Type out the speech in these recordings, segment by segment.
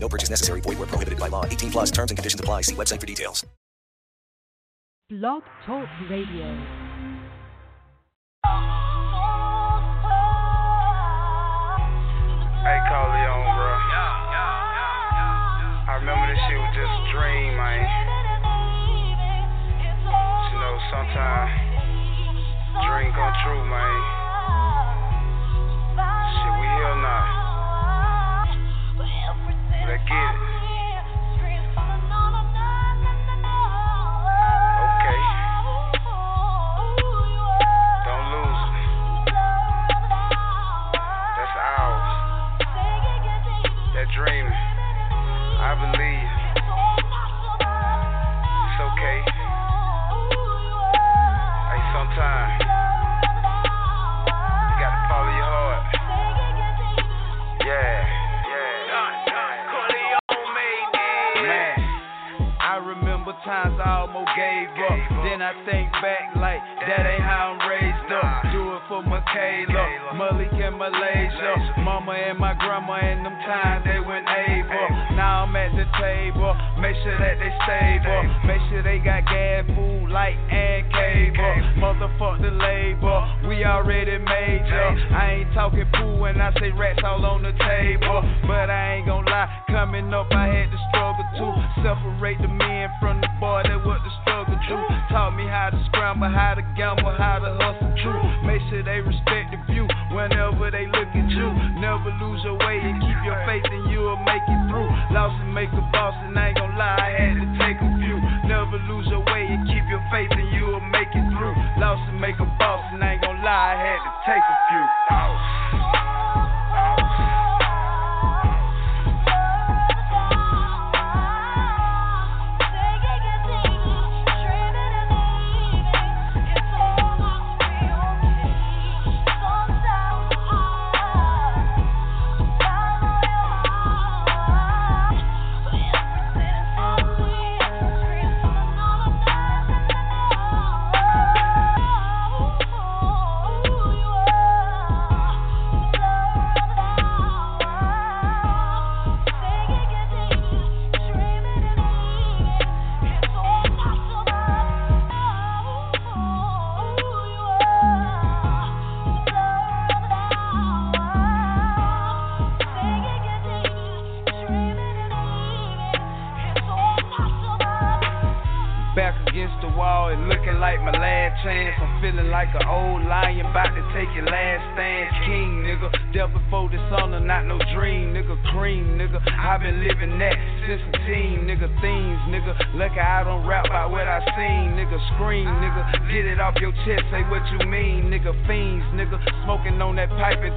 No purchase necessary. Void where prohibited by law. 18 plus terms and conditions apply. See website for details. Blog Talk Radio. Hey, Corleone, bro. I remember this shit was just a dream, man. You know, sometimes dream come true, man. Shit, we here now. Let's get it. Times I almost gave up. Then I think back like that ain't how I'm raised up. Do it for Michaela, Malik and Malaysia, Mama and my grandma and them times they went able. Now I'm at the table, make sure that they stable, make sure they got gas, food, light and cable. Motherfuck the labor, we already major. I ain't talking poo when I say rats all on the table, but I ain't gonna lie, coming up I had to struggle to separate the men from the boy that what the struggle do. Taught me how to scramble, how to gamble, how to hustle true. Make sure they respect the view whenever they look at you. Never lose your way and keep your faith and you'll make it through. Lost and make a boss and I ain't gonna lie, I had to take a few. Never lose your way and keep your faith and you'll make it through. Lost and make a boss and I ain't gonna lie, I had to take a few. back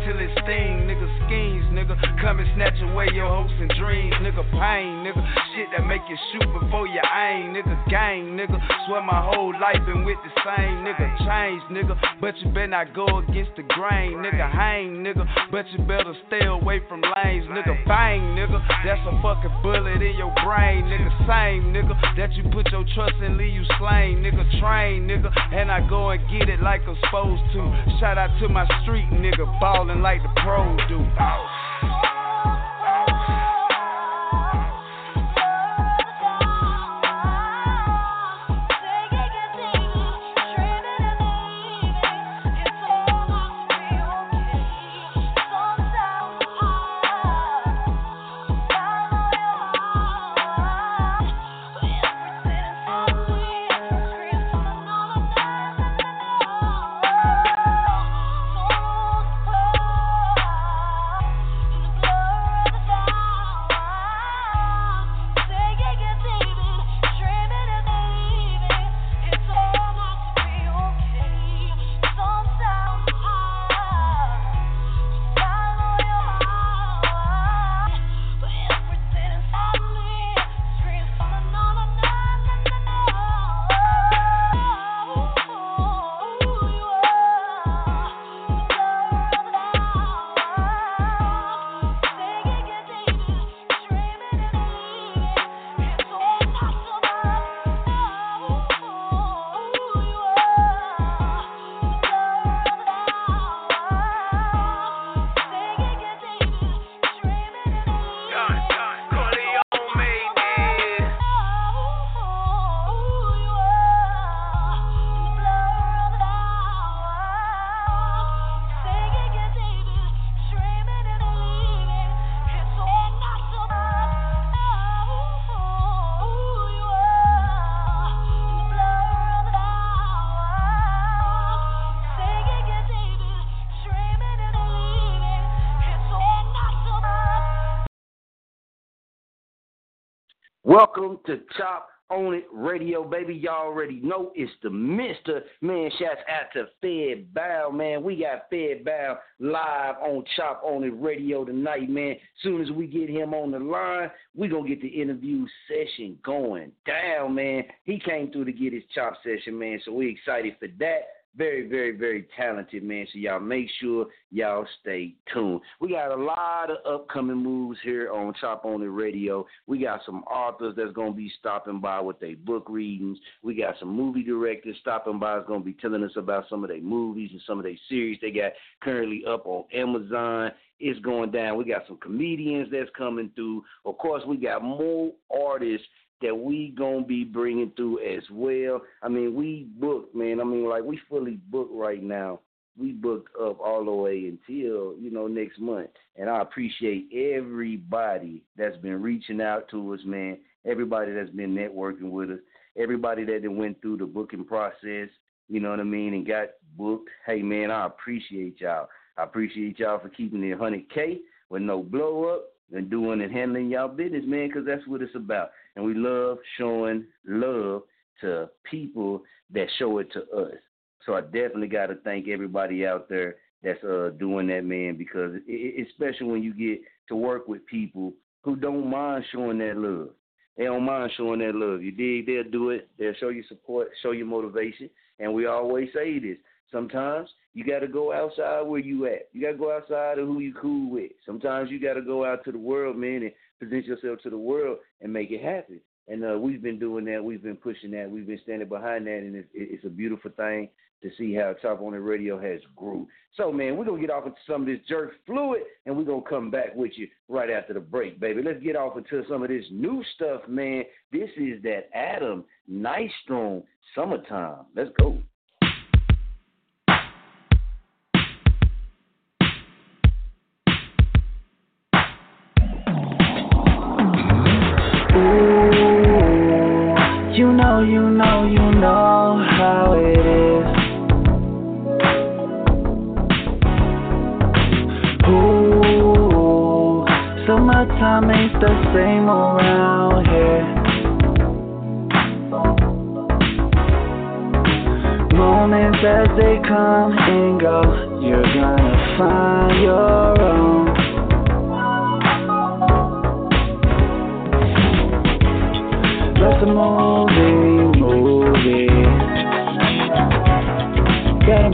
that pipe life been with the same, nigga. Change, nigga. But you better not go against the grain, nigga. Hang, nigga. But you better stay away from lanes, nigga. Bang, nigga. That's a fucking bullet in your brain, nigga. Same, nigga. That you put your trust in, leave you slain, nigga. Train, nigga. And I go and get it like I'm supposed to. Shout out to my street, nigga. Ballin' like the pros do. Welcome to Chop on it radio, baby. Y'all already know it's the Mister. Man, shouts out to Fed Bound, man. We got Fed Bound live on Chop on it radio tonight, man. Soon as we get him on the line, we gonna get the interview session going down, man. He came through to get his chop session, man. So we excited for that very, very, very talented, man. So y'all make sure y'all stay tuned. We got a lot of upcoming moves here on Chop On It Radio. We got some authors that's gonna be stopping by with their book readings. We got some movie directors stopping by that's gonna be telling us about some of their movies and some of their series they got currently up on Amazon. It's going down. We got some comedians that's coming through. Of course, we got more artists that we gonna be bringing through as well. I mean, we booked, man. I mean, like we fully booked right now. We booked up all the way until you know next month, and I appreciate everybody that's been reaching out to us, man. Everybody that's been networking with us, everybody that went through the booking process. You know what I mean, and got booked. Hey, man, I appreciate y'all. I appreciate y'all for keeping it 100K with no blow up and doing and handling y'all business, man, because that's what it's about and we love showing love to people that show it to us. So I definitely got to thank everybody out there that's uh, doing that, man, because it, it's special when you get to work with people who don't mind showing that love. They don't mind showing that love. You dig? They'll do it. They'll show you support, show you motivation. And we always say this. Sometimes you got to go outside where you at. You got to go outside of who you cool with. Sometimes you got to go out to the world, man, and present yourself to the world and make it happen. And uh, we've been doing that. We've been pushing that. We've been standing behind that, and it's, it's a beautiful thing to see how Chop on it Radio has grew. So, man, we're gonna get off into some of this jerk fluid, and we're gonna come back with you right after the break, baby. Let's get off into some of this new stuff, man. This is that Adam Nystrom summertime. Let's go.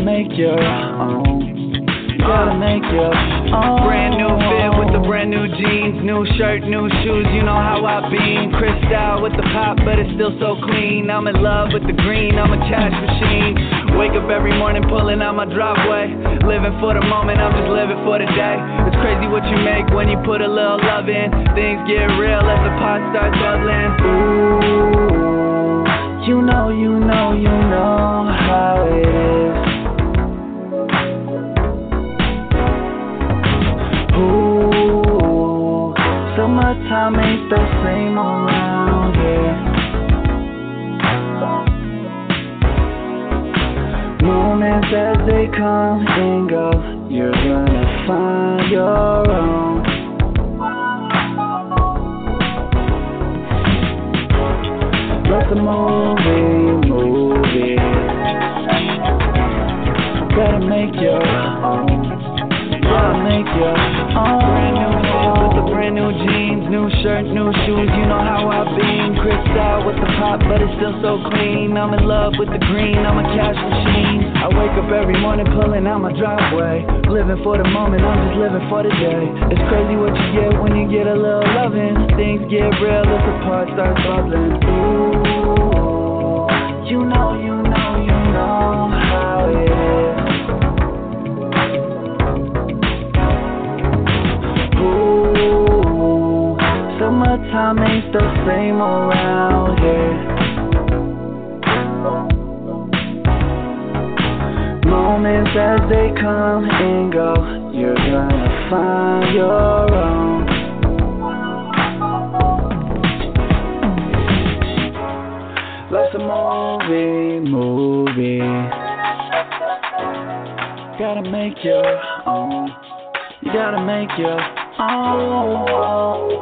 Make your uh-huh. own. gotta uh. make your uh-huh. own. Brand new fit with the brand new jeans, new shirt, new shoes. You know how I been. Crystal with the pop, but it's still so clean. I'm in love with the green. I'm a cash machine. Wake up every morning pulling out my driveway. Living for the moment, I'm just living for the day. It's crazy what you make when you put a little love in. Things get real as the pot starts bubbling. Ooh, you know, you know, you know how it is. Summertime ain't the same around here. Moments as they come and go, you're gonna find your own. Let the movie, movie. Gotta make your own. Gotta make your own. Brand new new jeans new shirt, new shoes, you know how I been. Crystal with the pop, but it's still so clean. I'm in love with the green, I'm a cash machine. I wake up every morning pulling out my driveway. Living for the moment, I'm just living for the day. It's crazy what you get when you get a little loving. Things get real if the part starts bubbling. Ooh, you know, you know, Summertime ain't the same around here. Moments as they come and go, you're gonna find your own. Like a movie, movie. Gotta make your own. You gotta make your own.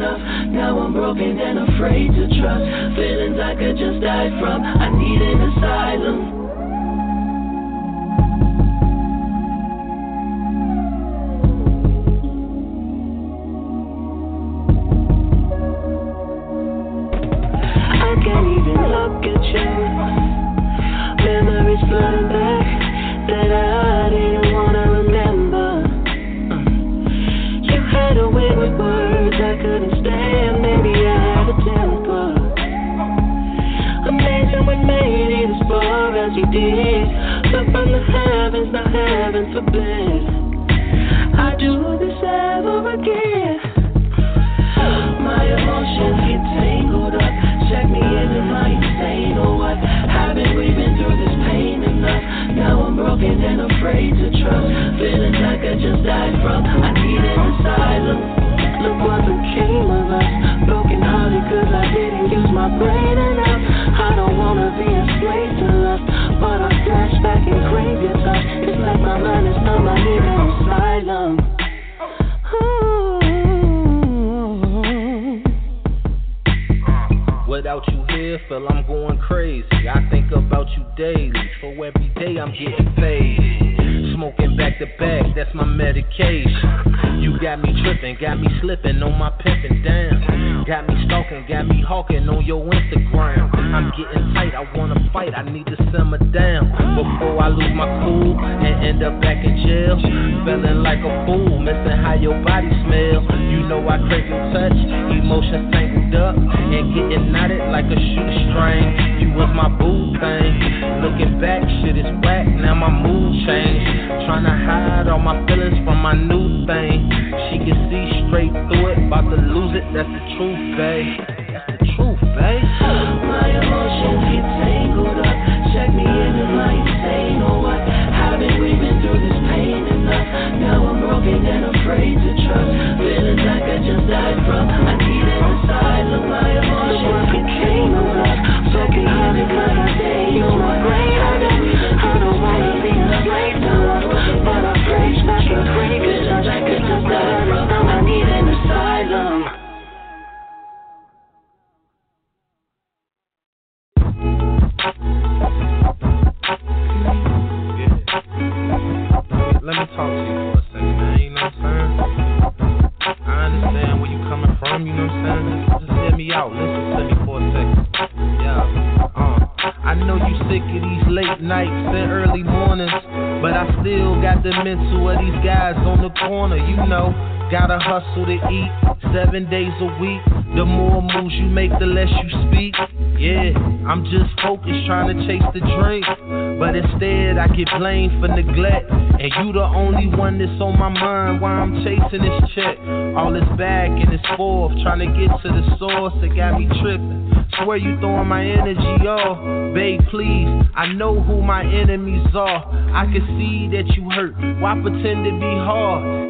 Enough. Now I'm broken and afraid to trust. Feelings I could just die from. I need an asylum. early mornings. But I still got the mental of these guys on the corner, you know. Gotta hustle to eat seven days a week. The more moves you make, the less you speak. Yeah, I'm just focused trying to chase the drink, But instead, I get blamed for neglect. And you the only one that's on my mind while I'm chasing this check. All this back and this forth, trying to get to the source that got me tripping swear you throwing my energy off. Babe, please, I know who my enemies are. I can see that you hurt. Why pretend to be hard?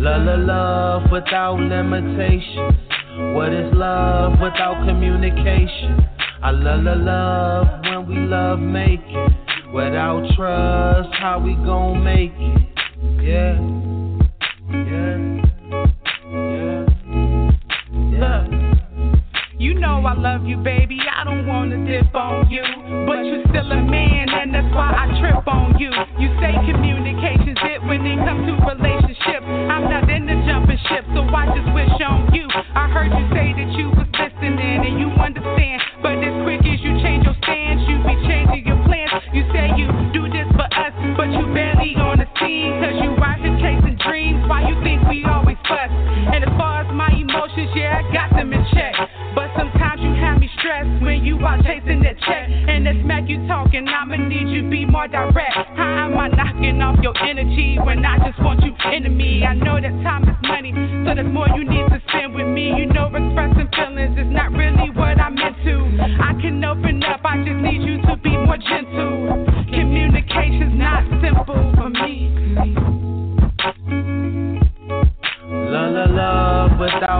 Love, love, love without limitation. What is love without communication? I love, love, love when we love making. Without trust, how we gon' make it? Yeah. Yeah. Yeah. yeah. You know I love you, baby. I don't wanna dip on you. But you're still a man, and that's why I trip on you. You say communication's it when it comes to relationships. I'm not in the jumping ship, so I just wish on you. I heard you say that you was listening and you understand. But as quick as you change about chasing that check. And that smack you talking, I'ma need you be more direct. How am I knocking off your energy when I just want you into me? I know that time is money, so there's more you need to spend with me. You know, expressing feelings is not really what I'm into. I can open up, I just need you to be more gentle. Communication's not simple for me. La la love without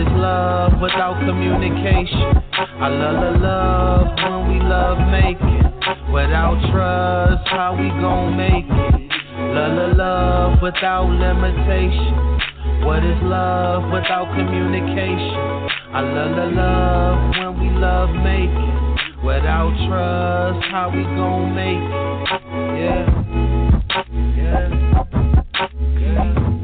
is love without communication? I love, love, love when we love making. Without trust, how we gon' make it? Love, love, love without limitation. What is love without communication? I love, love, love when we love making. Without trust, how we gon' make it? Yeah. Yeah. Yeah.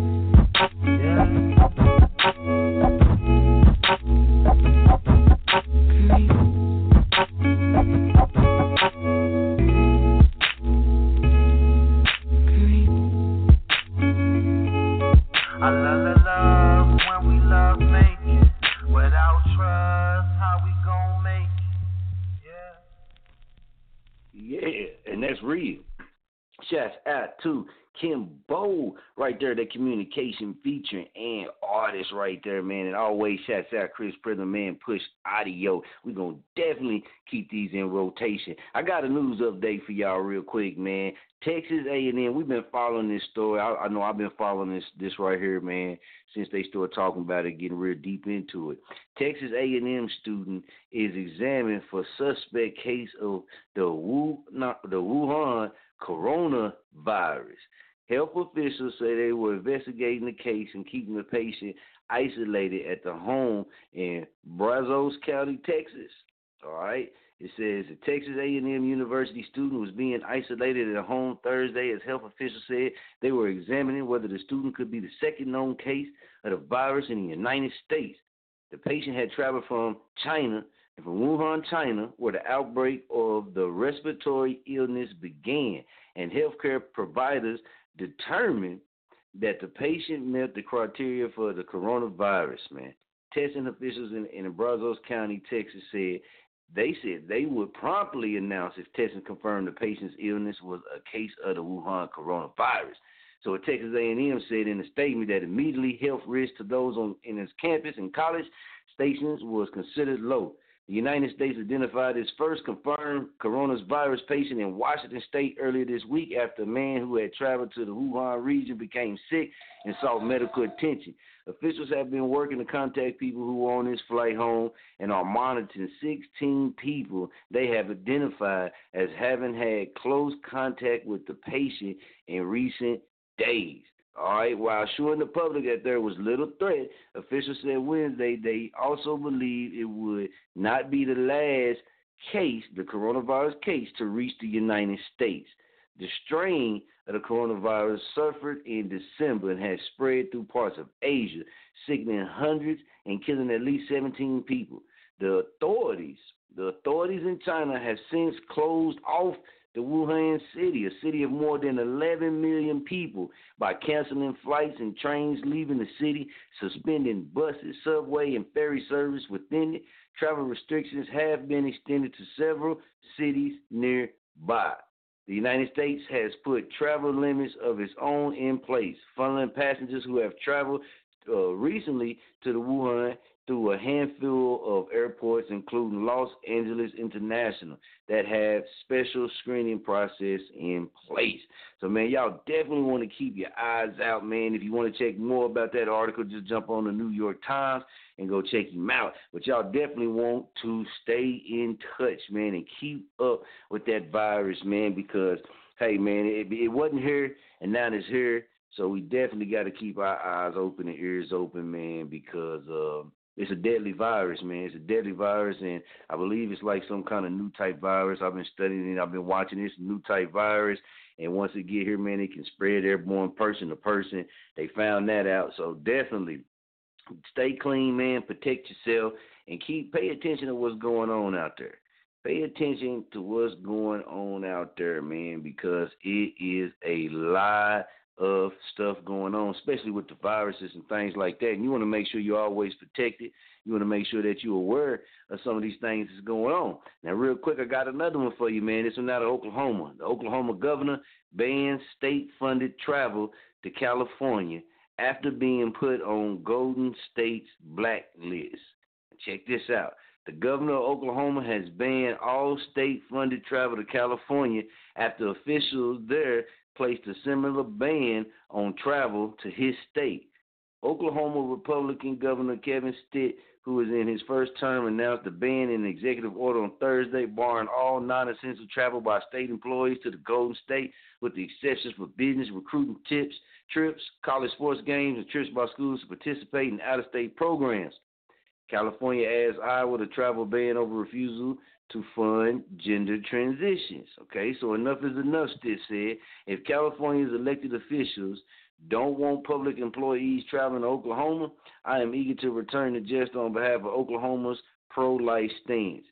Right there, the communication feature and artist right there, man. And always shouts out Chris Prism, man, push audio. We're going to definitely keep these in rotation. I got a news update for y'all real quick, man. Texas A&M, we've been following this story. I, I know I've been following this this right here, man, since they started talking about it, getting real deep into it. Texas A&M student is examined for suspect case of the Wu, not, the Wuhan coronavirus. Health officials say they were investigating the case and keeping the patient isolated at the home in Brazos County, Texas. All right. It says the Texas A&M University student was being isolated at home Thursday, as health officials said they were examining whether the student could be the second known case of the virus in the United States. The patient had traveled from China and from Wuhan, China, where the outbreak of the respiratory illness began, and healthcare providers determined that the patient met the criteria for the coronavirus, man. Testing officials in, in Brazos County, Texas said they said they would promptly announce if testing confirmed the patient's illness was a case of the Wuhan coronavirus. So a Texas A&M said in a statement that immediately health risk to those on in its campus and college stations was considered low. The United States identified its first confirmed coronavirus patient in Washington state earlier this week after a man who had traveled to the Wuhan region became sick and sought medical attention. Officials have been working to contact people who were on this flight home and are monitoring 16 people they have identified as having had close contact with the patient in recent days. All right, while assuring the public that there was little threat, officials said Wednesday they also believe it would not be the last case, the coronavirus case, to reach the United States. The strain of the coronavirus suffered in December and has spread through parts of Asia, sickening hundreds and killing at least 17 people. The authorities, the authorities in China have since closed off the Wuhan city, a city of more than 11 million people, by canceling flights and trains leaving the city, suspending buses, subway, and ferry service within it. Travel restrictions have been extended to several cities nearby. The United States has put travel limits of its own in place, funneling passengers who have traveled uh, recently to the Wuhan through a handful of airports, including Los Angeles International, that have special screening process in place. So, man, y'all definitely want to keep your eyes out, man. If you want to check more about that article, just jump on the New York Times and go check him out. But y'all definitely want to stay in touch, man, and keep up with that virus, man, because, hey, man, it, it wasn't here and now it's here. So we definitely got to keep our eyes open and ears open, man, because uh, it's a deadly virus, man. It's a deadly virus, and I believe it's like some kind of new type virus. I've been studying it. I've been watching this new type virus, and once it get here, man, it can spread airborne person to person. They found that out, so definitely stay clean, man. Protect yourself, and keep pay attention to what's going on out there. Pay attention to what's going on out there, man, because it is a lot of stuff going on, especially with the viruses and things like that. And you want to make sure you're always protected. You want to make sure that you're aware of some of these things that's going on. Now, real quick, I got another one for you, man. This one out of Oklahoma. The Oklahoma governor bans state-funded travel to California after being put on Golden State's blacklist. Check this out. The governor of Oklahoma has banned all state funded travel to California after officials there placed a similar ban on travel to his state. Oklahoma Republican Governor Kevin Stitt, who is in his first term, announced a ban in executive order on Thursday, barring all non-essential travel by state employees to the Golden State, with the exceptions for business, recruiting tips, trips, college sports games, and trips by schools to participate in out-of-state programs. California asked Iowa to travel ban over refusal to fund gender transitions. Okay, so enough is enough, Stitt said. If California's elected officials don't want public employees traveling to Oklahoma, I am eager to return the gesture on behalf of Oklahoma's pro life stance.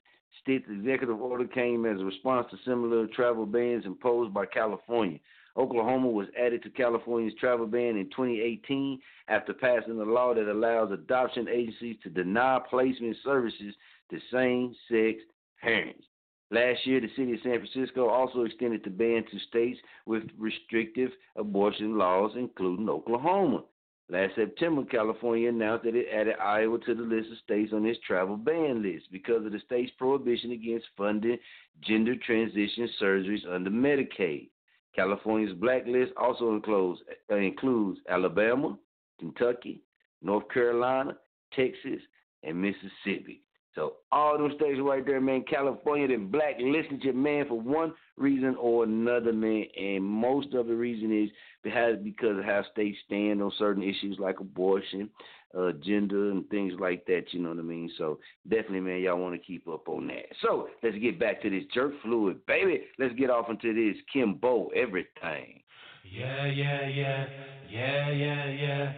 Stitt's executive order came as a response to similar travel bans imposed by California. Oklahoma was added to California's travel ban in 2018 after passing a law that allows adoption agencies to deny placement services to same sex parents. Last year, the city of San Francisco also extended the ban to states with restrictive abortion laws, including Oklahoma. Last September, California announced that it added Iowa to the list of states on its travel ban list because of the state's prohibition against funding gender transition surgeries under Medicaid. California's blacklist also includes, uh, includes Alabama, Kentucky, North Carolina, Texas, and Mississippi. So all those states right there, man, California, then blacklisted to man for one reason or another, man. And most of the reason is because of how states stand on certain issues like abortion, uh, gender, and things like that. You know what I mean? So definitely, man, y'all want to keep up on that. So let's get back to this jerk fluid, baby. Let's get off into this Kimbo everything. Yeah, yeah, yeah, yeah, yeah, yeah,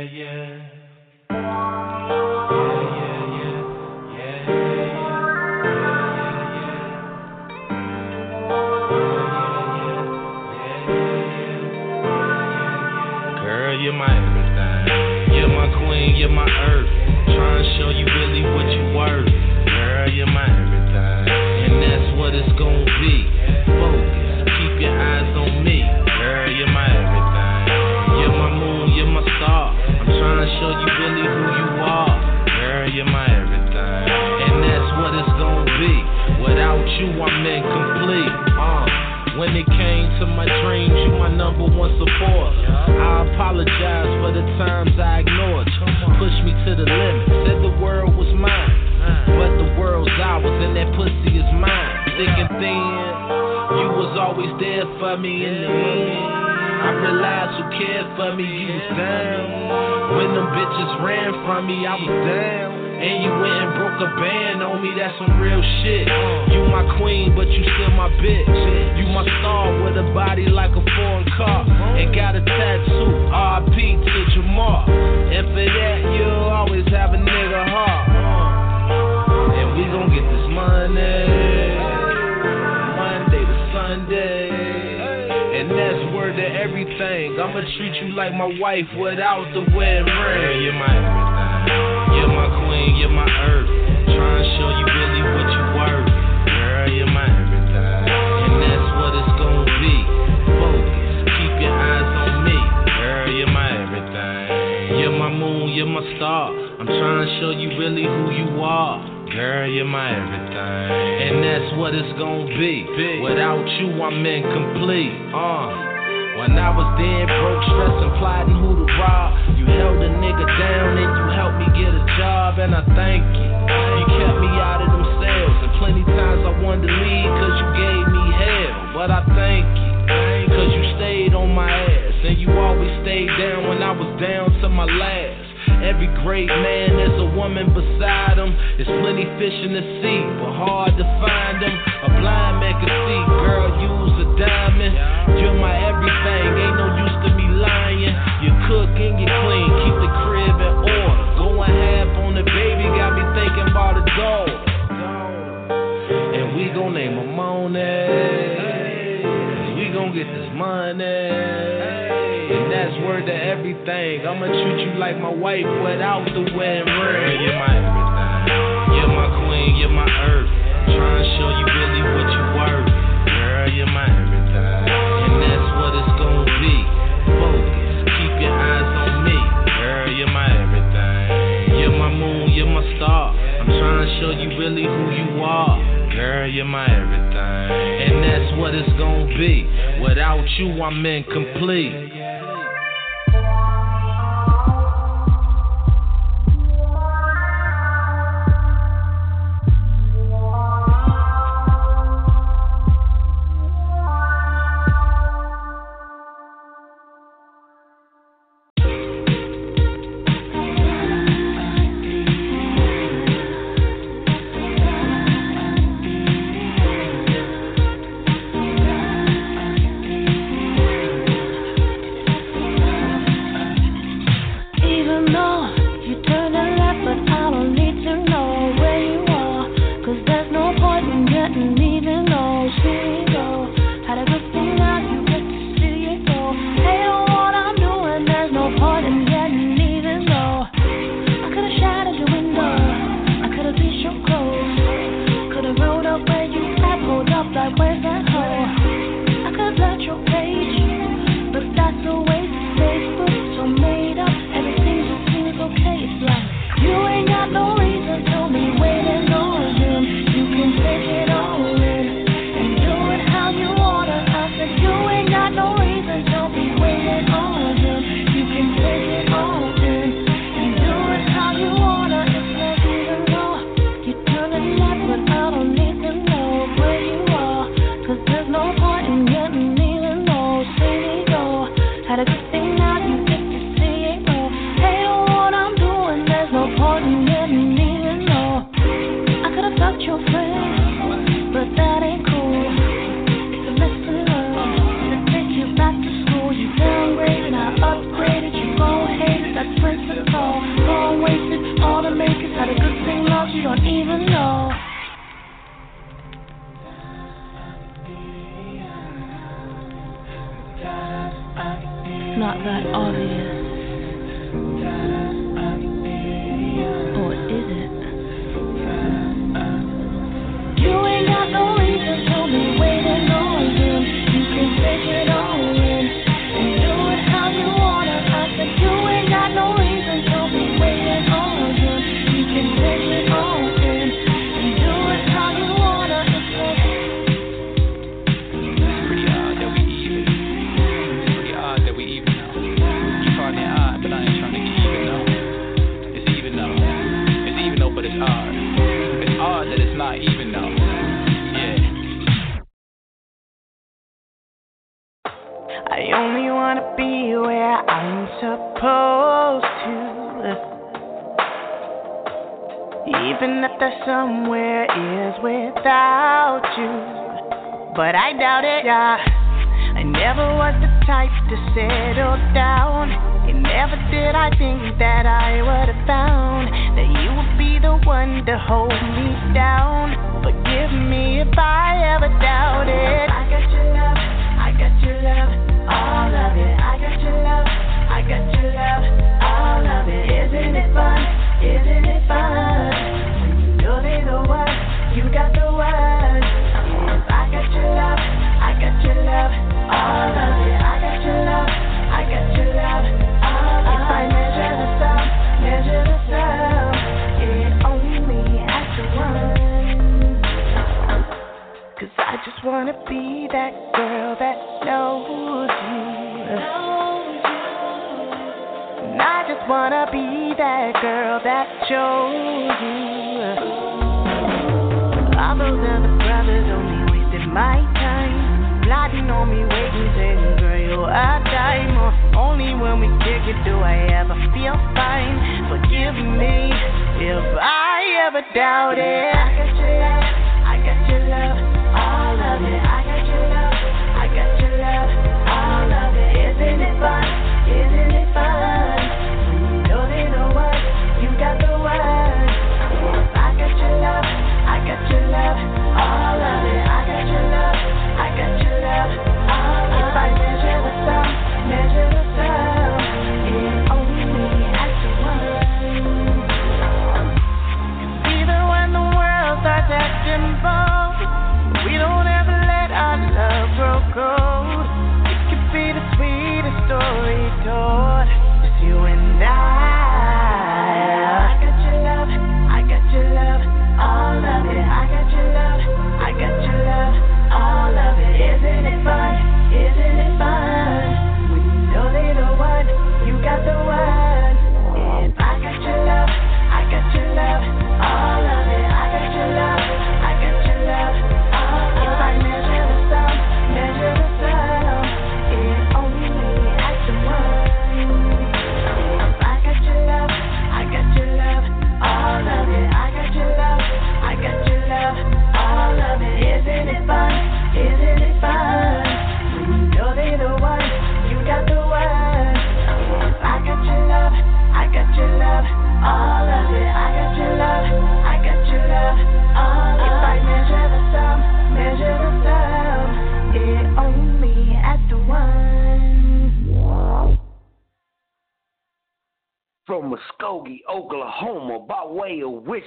yeah. Yeah, yeah. When it came to my dreams, you my number one support. I apologize for the times I ignored you. Pushed me to the limit, said the world was mine. But the world's ours and that pussy is mine. Thick and thin, you was always there for me in the end. I realized who cared for me, you was down. When them bitches ran from me, I was down. And you went and broke a band on me, that's some real shit. You my queen, but you still my bitch. You my star with a body like a foreign car. And got a tattoo, RP to Jamal. And for that, you'll always have a nigga heart. And we gon' get this money. Monday to Sunday. And that's word to everything. I'ma treat you like my wife without the wedding ring. You're my my earth. Trying to show you really what you worth. Girl, you're my everything. And that's what it's gonna be. Focus, keep your eyes on me. Girl, you're my everything. You're my moon, you're my star. I'm trying to show you really who you are. Girl, you're my everything. And that's what it's gonna be. Without you, I'm incomplete. Uh. When I was dead broke, stressing, plotting who to rob, you held a nigga down and you helped me get a job, and I thank you. You kept me out of them cells, and plenty times I wanted to leave cause you gave me hell. But I thank you, cause you stayed on my ass, and you always stayed down when I was down to my last. Every great man, there's a woman beside him. There's plenty fish in the sea, but hard to find them. A blind man can see, girl, use a diamond. You're my everything, ain't no use to me lying. You cook and you clean, keep the crib in order. Going half on the baby, got me thinking about a dog. And we gon' name her Monet. We gon' get this money. Word to everything. I'ma treat you like my wife without the wedding ring. You're my everything. You're my queen, you're my earth. Trying to show you really what you worth. Girl, you're my everything. And that's what it's gonna be. Focus, keep your eyes on me. Girl, you're my everything. You're my moon, you're my star. I'm trying to show you really who you are. Girl, you're my everything. And that's what it's gonna be. Without you, I'm incomplete.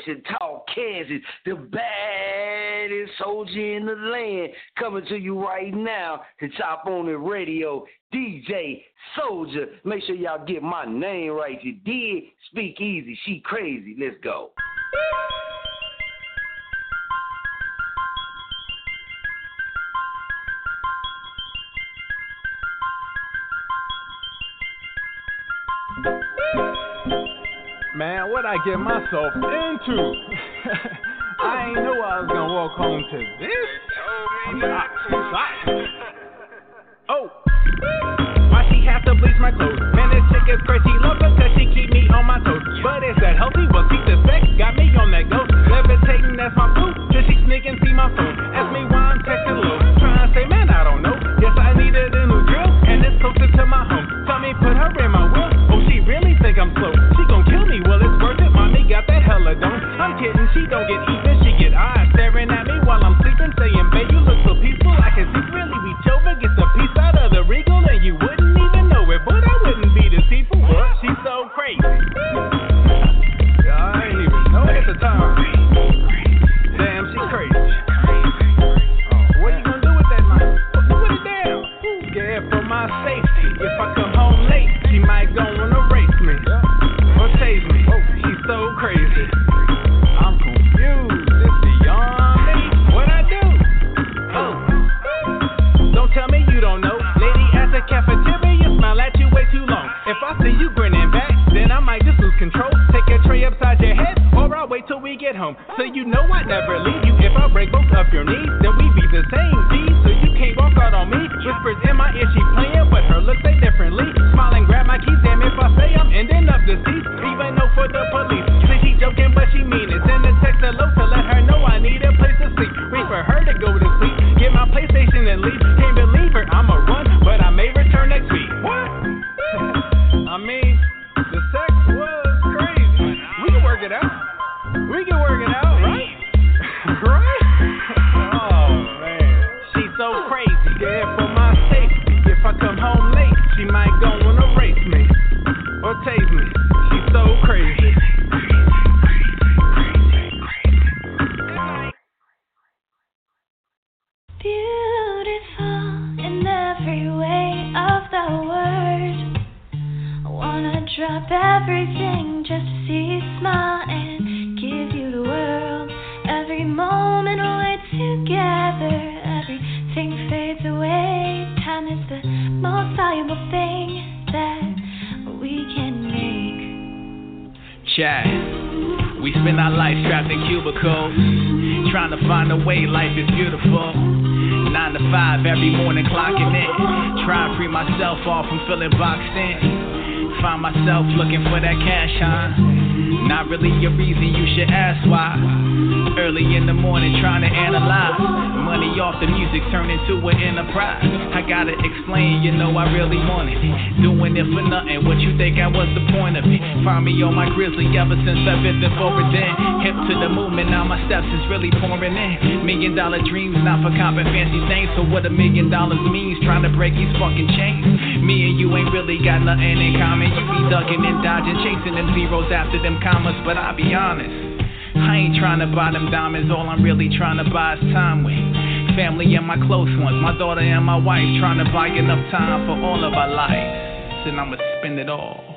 Wichita, Kansas, the baddest soldier in the land, coming to you right now to Chop On It Radio, DJ Soldier. Make sure y'all get my name right. You did speak easy. She crazy. Let's go. Man, what I get myself into? I ain't know I was gonna walk home to this. oh, why she have to bleach my clothes? Man, this chick is crazy. Love her cause she keep me on my toes. But it's that healthy one. Keep the sex, got me on that ghost. Levitating, that's my food. Till she sneak and see my phone. Ask me got hella. I'm kidding, she don't get even, she get eyes staring at me while I'm sleeping, saying, babe, you look so peaceful. I can see really reach over, get the piece out of the regal, and you wouldn't even know it, but I wouldn't be deceitful. What? She's so crazy. Get home. So you know I never leave you. If I break both of your knees, then we be the same G. So you can't walk out on me. Whispers in my ear, she playing, but her looks say differently. Smile and grab my keys, damn if I say I'm ending up deceased. Even though for the police, Grizzly ever since I've been forward then. Hip to the movement, now my steps is really pouring in. Million dollar dreams, not for copping fancy things. So what a million dollars means, trying to break these fucking chains. Me and you ain't really got nothing in common. You be ducking and dodging, chasing them zeros after them commas. But I'll be honest, I ain't trying to buy them diamonds. All I'm really trying to buy is time with family and my close ones. My daughter and my wife trying to buy enough time for all of our lives. And I'ma spend it all.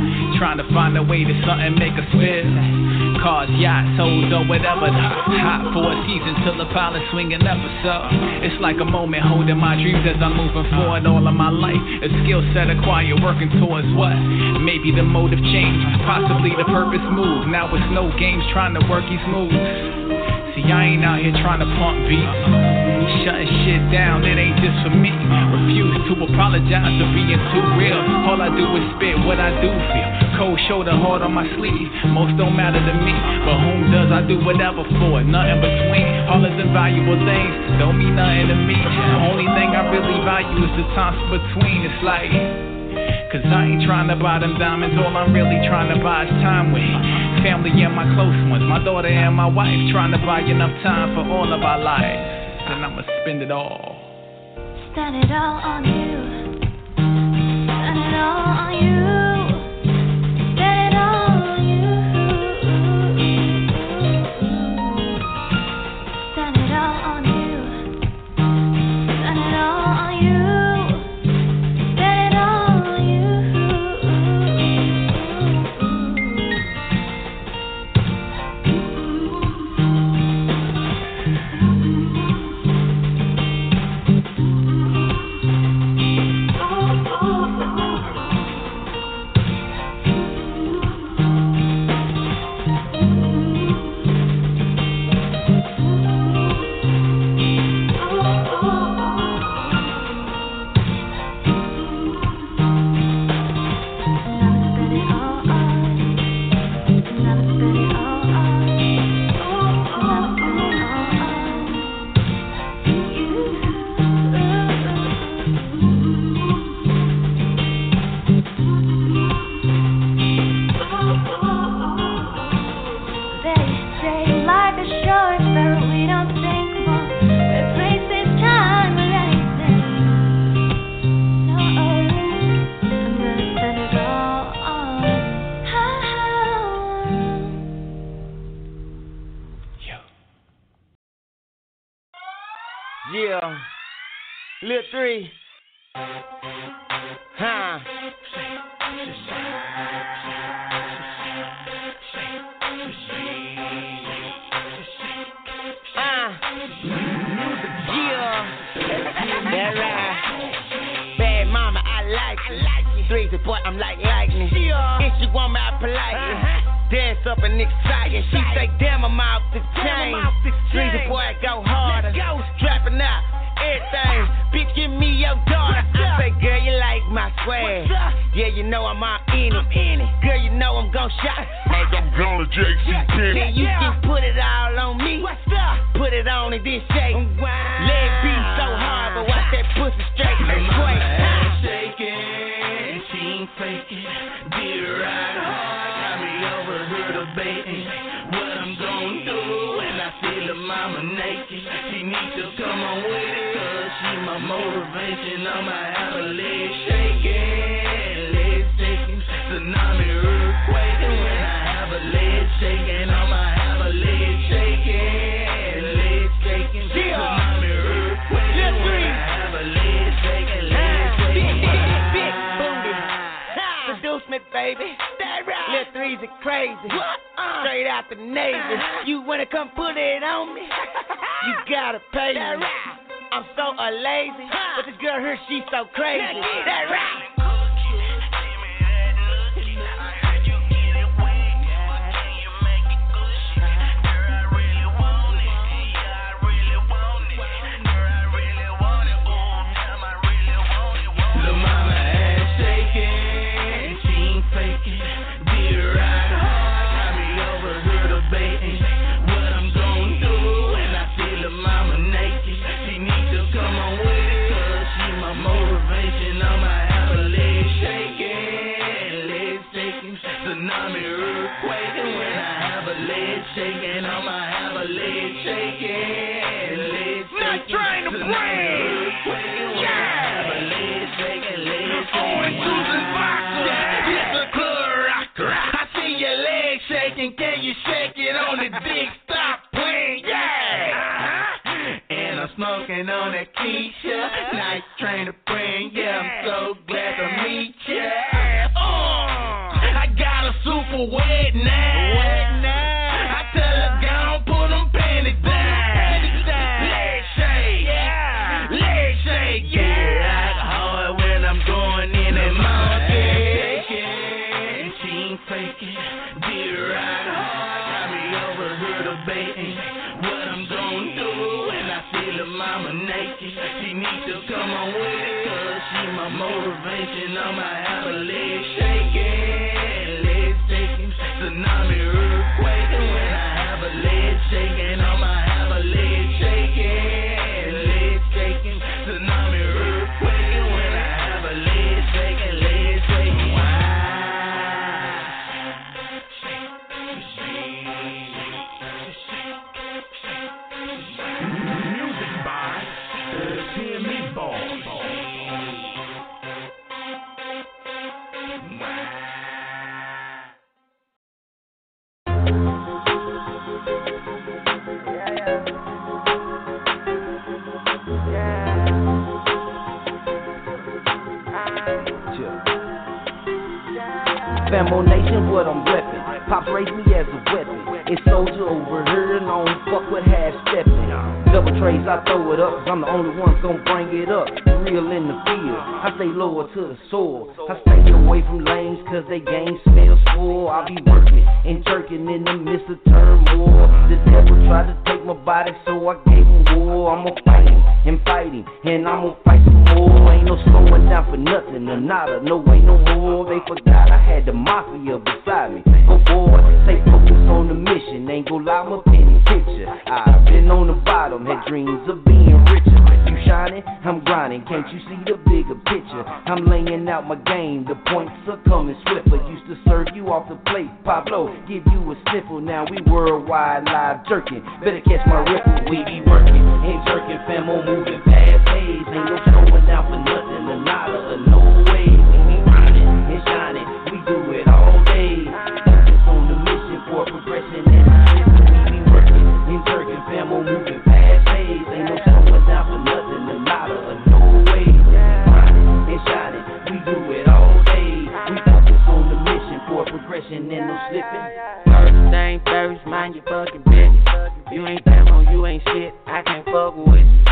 Trying to find a way to something make us feel. Cars, yachts, hoes, or whatever. Hot for a season till the pilot swinging episode. It's like a moment holding my dreams as I'm moving forward all of my life. A skill set acquired, working towards what? Maybe the motive change, possibly the purpose move. Now it's no games trying to work these moves. See, I ain't out here trying to pump beats. Shutting shit down, it ain't just for me. Refuse to apologize for being too real. All I do is spit what I do feel. Cold shoulder, hard on my sleeve. Most don't matter to me, but whom does I do whatever for? Nothing between. All is invaluable things don't mean nothing to me. The only thing I really value is the times between. It's like. Cause I ain't trying to buy them diamonds, all I'm really trying to buy is time with family and my close ones, my daughter and my wife, trying to buy enough time for all of our lives. And I'ma spend it all. Spend it all on you. You wanna come put it on me? You gotta pay me. I'm so lazy, but this girl here, she's so crazy. That right. mafia beside me. Go forward, stay focused on the mission. Ain't gon' lie, my penny picture. I've been on the bottom, had dreams of being richer. You shining, I'm grinding. Can't you see the bigger picture? I'm laying out my game. The points are coming swifter. Used to serve you off the plate, Pablo. Give you a sniffle. Now we worldwide live jerking. Better catch my ripple. We be working, ain't jerking. Famo moving past days. Ain't no throwing out for nothing. A lot of no way. And no slipping. First thing first, mind your fucking business. You ain't that on, you ain't shit. I can't fuck with you.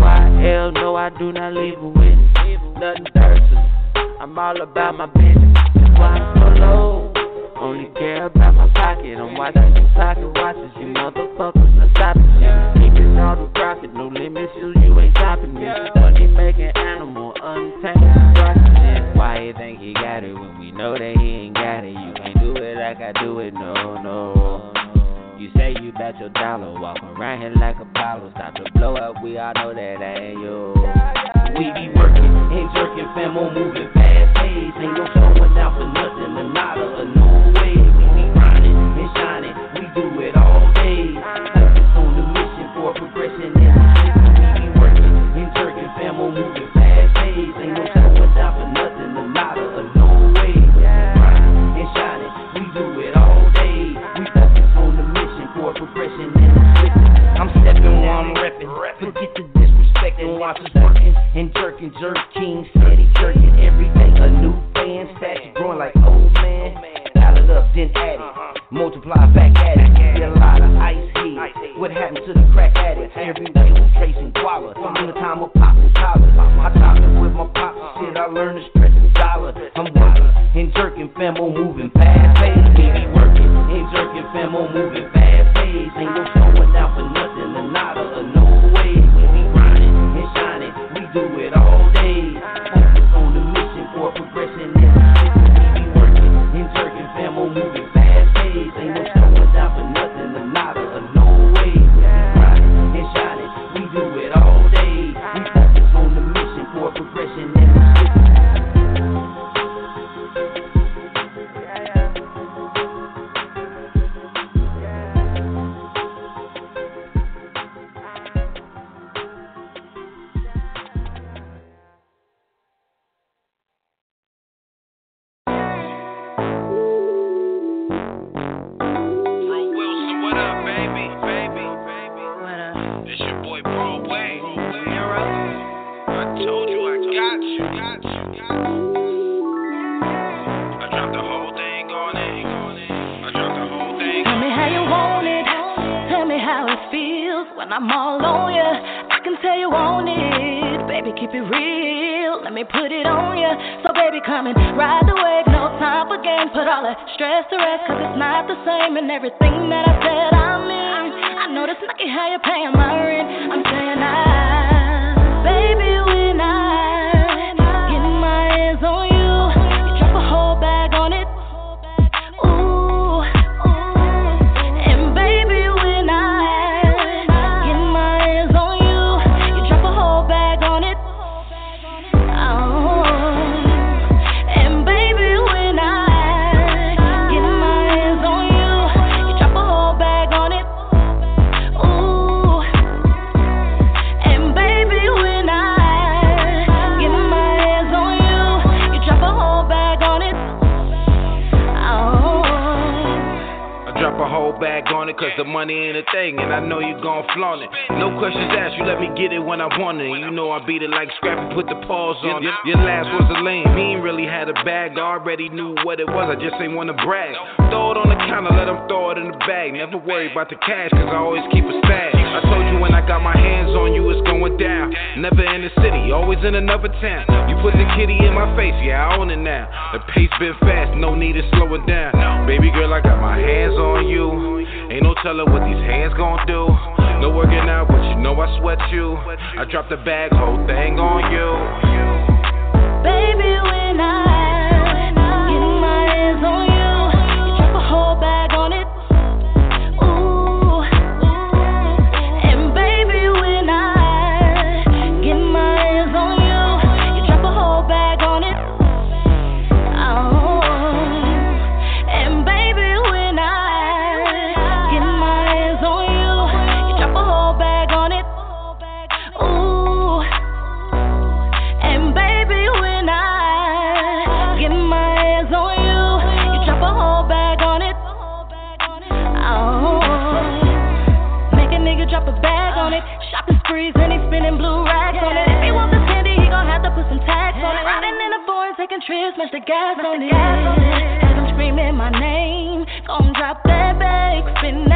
YL, no, I do not leave a witness. Nothing thirsty. I'm all about my business. That's why I'm so low. Only care about my pocket. I'm watching some socket watches. You motherfuckers are stopping shit. Keeping all the profit, no limits. You, you ain't stopping me. Money making animal, untamed. Why you think he got it when we know that he ain't like I do it, no, no. You say you bet your dollar, walk around here like Apollo. Stop to blow up, we all know that ain't you. We be working ain't jerking, fam, on moving fast days. Ain't no slowing out for nothing, a nada, a disrespect and watch us and jerking, jerking, steady jerking every day. A new fan statue growing like old man. Dial it up, then add it. Multiply back at it. Get a lot of ice heat. What happened to the crack addicts? Every day was tracing koala. From the time of popping collars. I talked with my pops shit. I learned to stretch the dollar. I'm working and jerking, fam, moving fast when I'm all on you. I can tell you want it. Baby, keep it real. Let me put it on you. So, baby, come and ride the wave. No time for games. Put all the stress to rest. Cause it's not the same. And everything that I said, I mean. I know this lucky how you're paying my rent. I'm saying I. Baby, cause the money ain't a thing and I know you gon' flaunt it. No questions asked, you let me get it when I want it. You know I beat it like scrappy, put the pause on it. Your last was a lame, he ain't really had a bag. I already knew what it was, I just ain't wanna brag. Throw it on the counter, let him throw it in the bag. Never worry about the cash cause I always keep a stash. I told you when I got my hands on you, it's going down. Never in the city, always in another town. You put the kitty in my face, yeah, I own it now. The pace been fast, no need to slow it down. Baby girl, I got my hands on you. Ain't no telling what these hands gon' do. No working out, but you know I sweat you. I drop the bag, whole thing on you. Baby, when I wrist, much the gas on it. Have them screaming my name. Gonna drop that bag, spin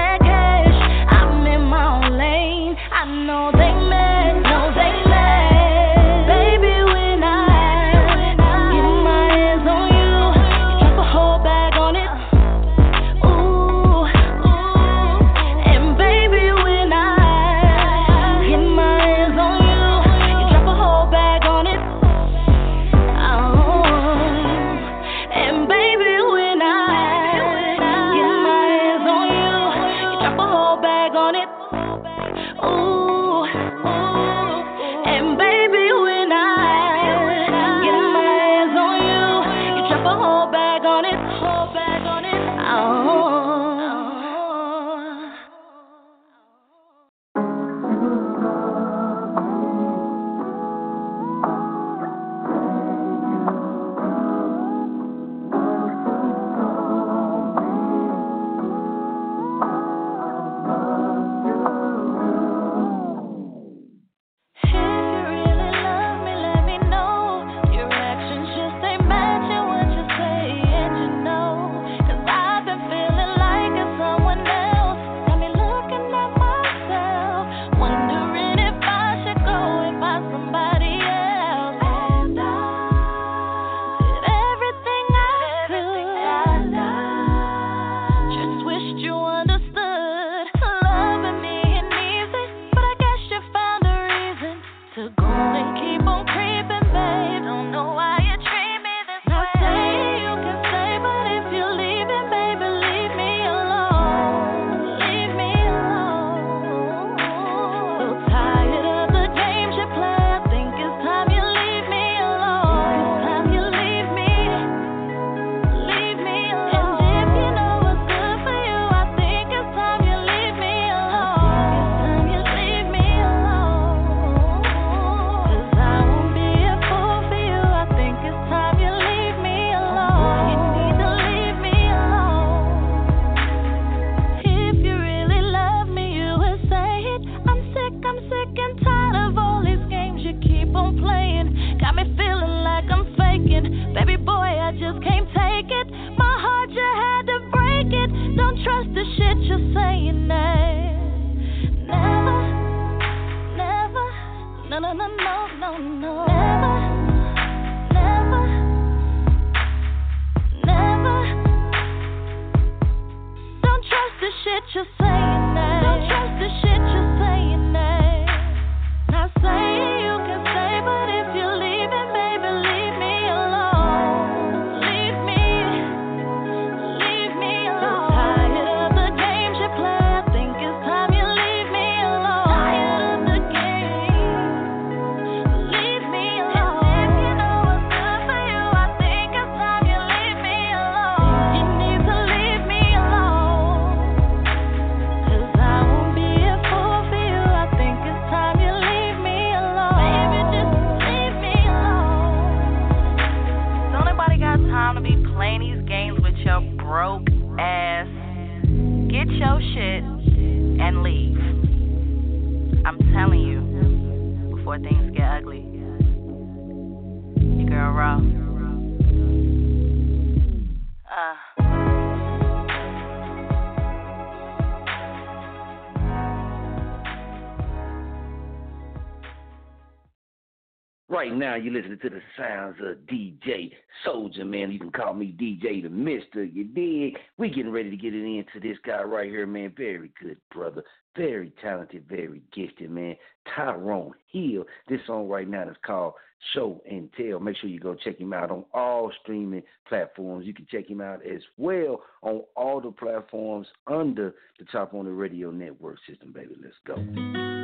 now you're listening to the sounds of DJ Soldier, man. You can call me DJ the Mister. You dig? We getting ready to get it into this guy right here, man. Very good brother, very talented, very gifted, man. Tyrone Hill. This song right now is called Show and Tell. Make sure you go check him out on all streaming platforms. You can check him out as well on all the platforms under the Chop on it Radio Network system, baby. Let's go.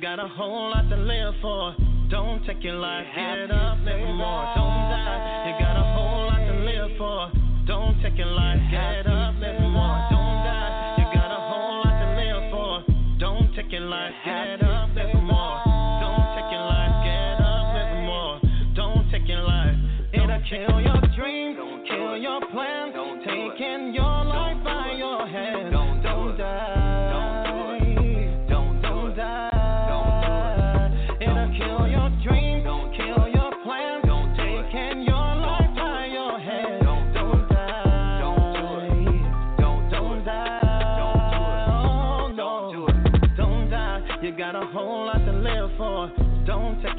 got a whole lot to live for. Don't take your life, get up, live more. Don't die, you got a whole lot to live for. Don't take your life, get up.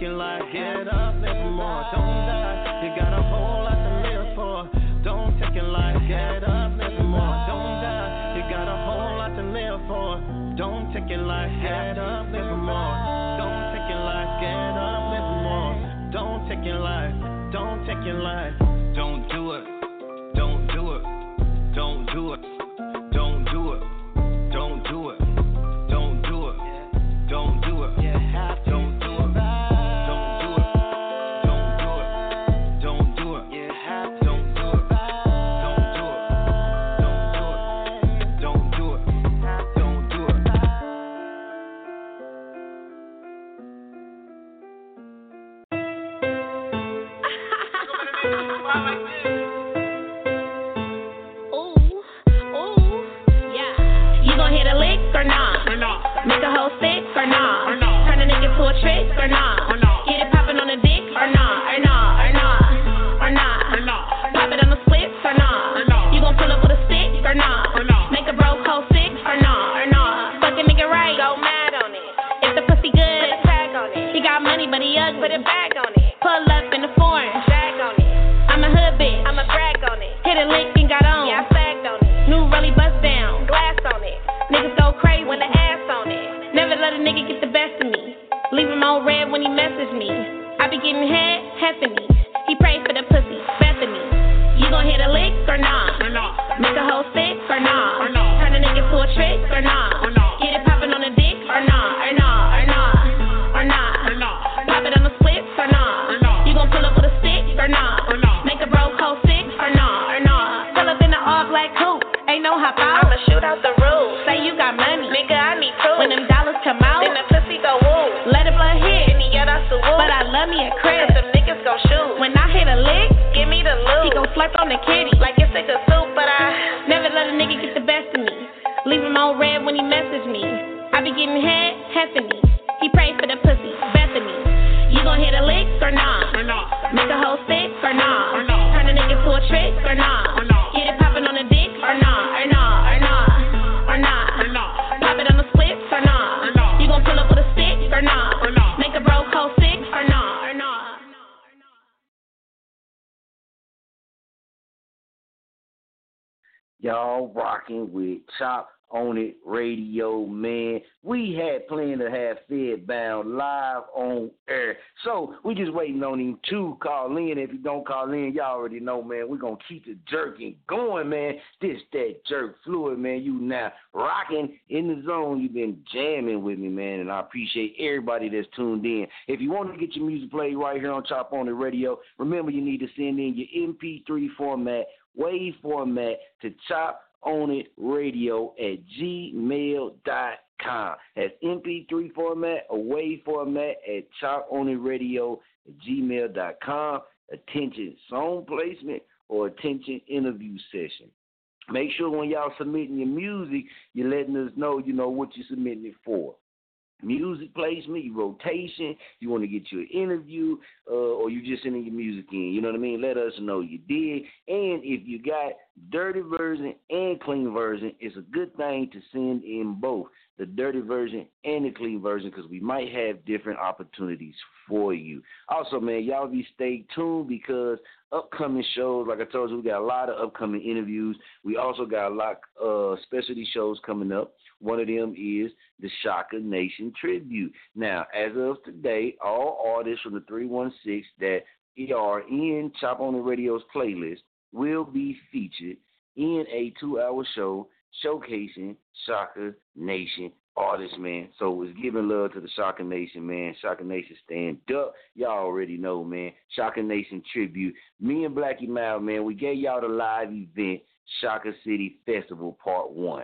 looking like get up, live more. Don't die, you got a whole lot to live for. Don't take it like get up, live more. Don't die, you got a whole lot to live for. Don't take it like get up, live more. Don't take it like get up, live more. Don't take it like, don't take it like. The kitty. Chop on It Radio, man. We had planned to have Fed Bound live on air. So we just waiting on him to call in. If you don't call in, y'all already know, man. We're gonna keep the jerking going, man. This that jerk fluid, man. You now rocking in the zone. You've been jamming with me, man, and I appreciate everybody that's tuned in. If you want to get your music played right here on Chop on it Radio, remember you need to send in your MP3 format, wave format to Chop on it radio at gmail.com. That's MP3 format or wave format at chop on it radio at gmail.com. Attention song placement or attention interview session. Make sure when y'all submitting your music, you're letting us know, you know, what you're submitting it for music placement, your rotation, you want to get your interview, uh, or you just sending your music in. You know what I mean? Let us know you did. And if you got dirty version and clean version, it's a good thing to send in both the dirty version and the clean version because we might have different opportunities for you. Also, man, y'all be stay tuned because upcoming shows, like I told you, we got a lot of upcoming interviews. We also got a lot of uh, specialty shows coming up. One of them is the Shaka Nation tribute. Now, as of today, all artists from the 316 that are in Chop on it Radio's playlist will be featured in a two hour show showcasing Shaka Nation artists, man. So it's giving love to the Shaka Nation, man. Shaka Nation stand up. Y'all already know, man. Shaka Nation tribute. Me and Blackie Mal, man, we gave y'all the live event, Shaka City Festival Part 1.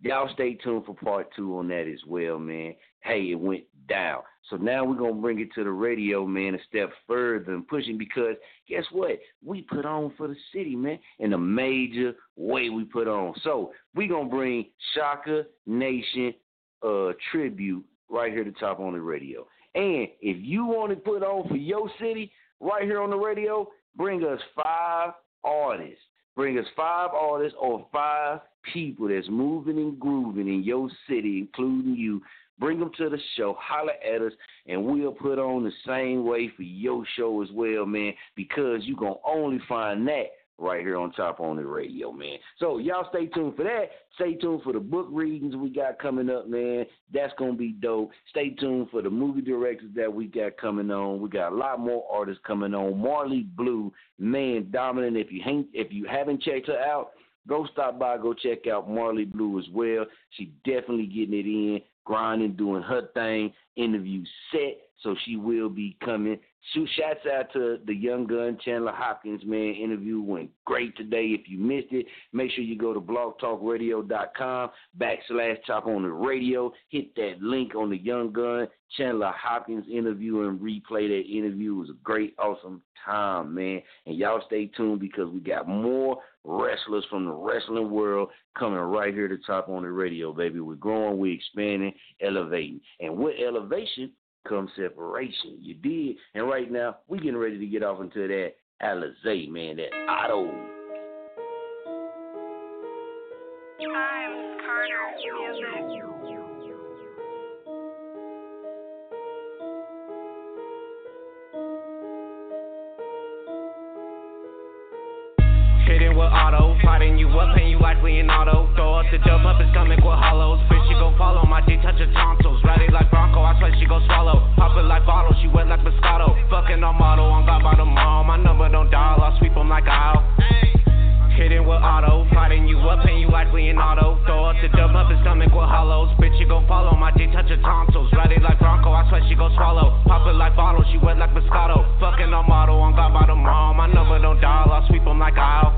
Y'all stay tuned for part two on that as well, man. Hey, it went down. So now we're gonna bring it to the radio, man, a step further and pushing because guess what? We put on for the city, man, in a major way we put on. So we gonna bring Shaka Nation uh tribute right here to top on the radio. And if you want to put on for your city right here on the radio, bring us five artists. Bring us five artists or five people that's moving and grooving in your city, including you. Bring them to the show, holler at us, and we'll put on the same way for your show as well, man, because you're going to only find that right here on Top on the Radio, man. So y'all stay tuned for that. Stay tuned for the book readings we got coming up, man. That's gonna be dope. Stay tuned for the movie directors that we got coming on. We got a lot more artists coming on. Marley Blue, man, dominant. If you ain't, if you haven't checked her out, go stop by, go check out Marley Blue as well. She definitely getting it in, grinding, doing her thing. Interview set, so she will be coming. Shoot shouts out to the young gun Chandler Hopkins, man. Interview went great today. If you missed it, make sure you go to blogtalkradio.com backslash chop on it radio. Hit that link on the young gun Chandler Hopkins interview and replay that interview. It was a great, awesome time, man. And y'all stay tuned because we got more wrestlers from the wrestling world coming right here to top on the radio, baby. We're growing, we're expanding, elevating. And with elevation comes separation. You did. And right now, we getting ready to get off into that Alizé, man, that auto. Up, and you likely an auto. Throw up the dub up, it's coming with hollows. Bitch, you gon' follow my D, touch her tonsils. Ready like Bronco, I swear she gon' swallow. Pop it like bottle, she wet like Moscato. Fucking on model, on God by the mall. My number don't dial, I sweep 'em like I'll. Hitting with auto, fighting you up, and you likely an auto. Throw up the dub up, it's coming with hollows. Bitch, you gon' follow my D, touch her tonsils. Ready like Bronco, I swear she gon' swallow. Pop it like bottle, she wet like Moscato. Fucking on model, on God by the mall. My number don't dial, I sweep 'em like I'll.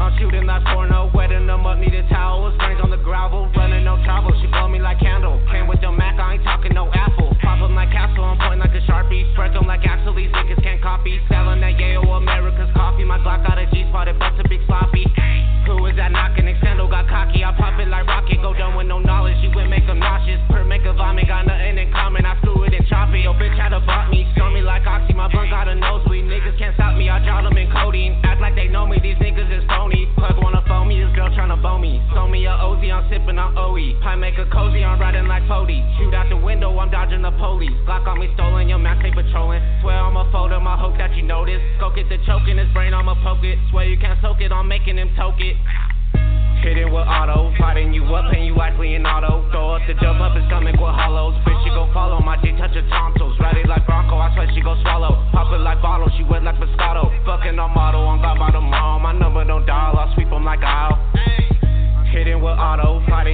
I'm shooting, that porno, wetting them up, needed towels. Brains on the gravel, running no travel. She blow me like candle. Came with the Mac, I ain't talking no apple. Pop them like Castro, I'm point like a Sharpie. Spread them like Axel, these niggas can't copy. Selling that Yale, America's coffee. My Glock got a G spot, it bust a big sloppy. Who is that knocking? Extendo got cocky. I pop it like rocket, go down with no knowledge. She would make them nauseous. Per make a vomit, got nothing in common. I screw it and chop it. Yo, bitch had a bought me. Stormy like Oxy, my blunt got a nosebleed. Niggas can't stop me, I draw them in codeine. Act like they know me, these niggas is phony. Plug wanna phone me, this girl tryna bone me. Sold me a OZ, I'm sipping on OE. Pie make a cozy, I'm riding like Cody. Shoot out the window, I'm dodging the police. Glock on me stolen, your max ain't patrolling. Swear I'ma fold him, I hope that you notice. Go get the choke in his brain, I'ma poke it. Swear you can't soak it, I'm making him toke it. Hitting with auto, potting you up, and you wisely in auto. Throw up the dope up, it's coming with hollows. Bitch, you go follow, my dick touch her tonsils. Ratty like Bronco, I swear she go swallow. Pop it like bottle, she wet like Moscato. Fucking on model, I'm God by the mom. My number don't dial, I sweep them like aisle. Hitting with auto, potting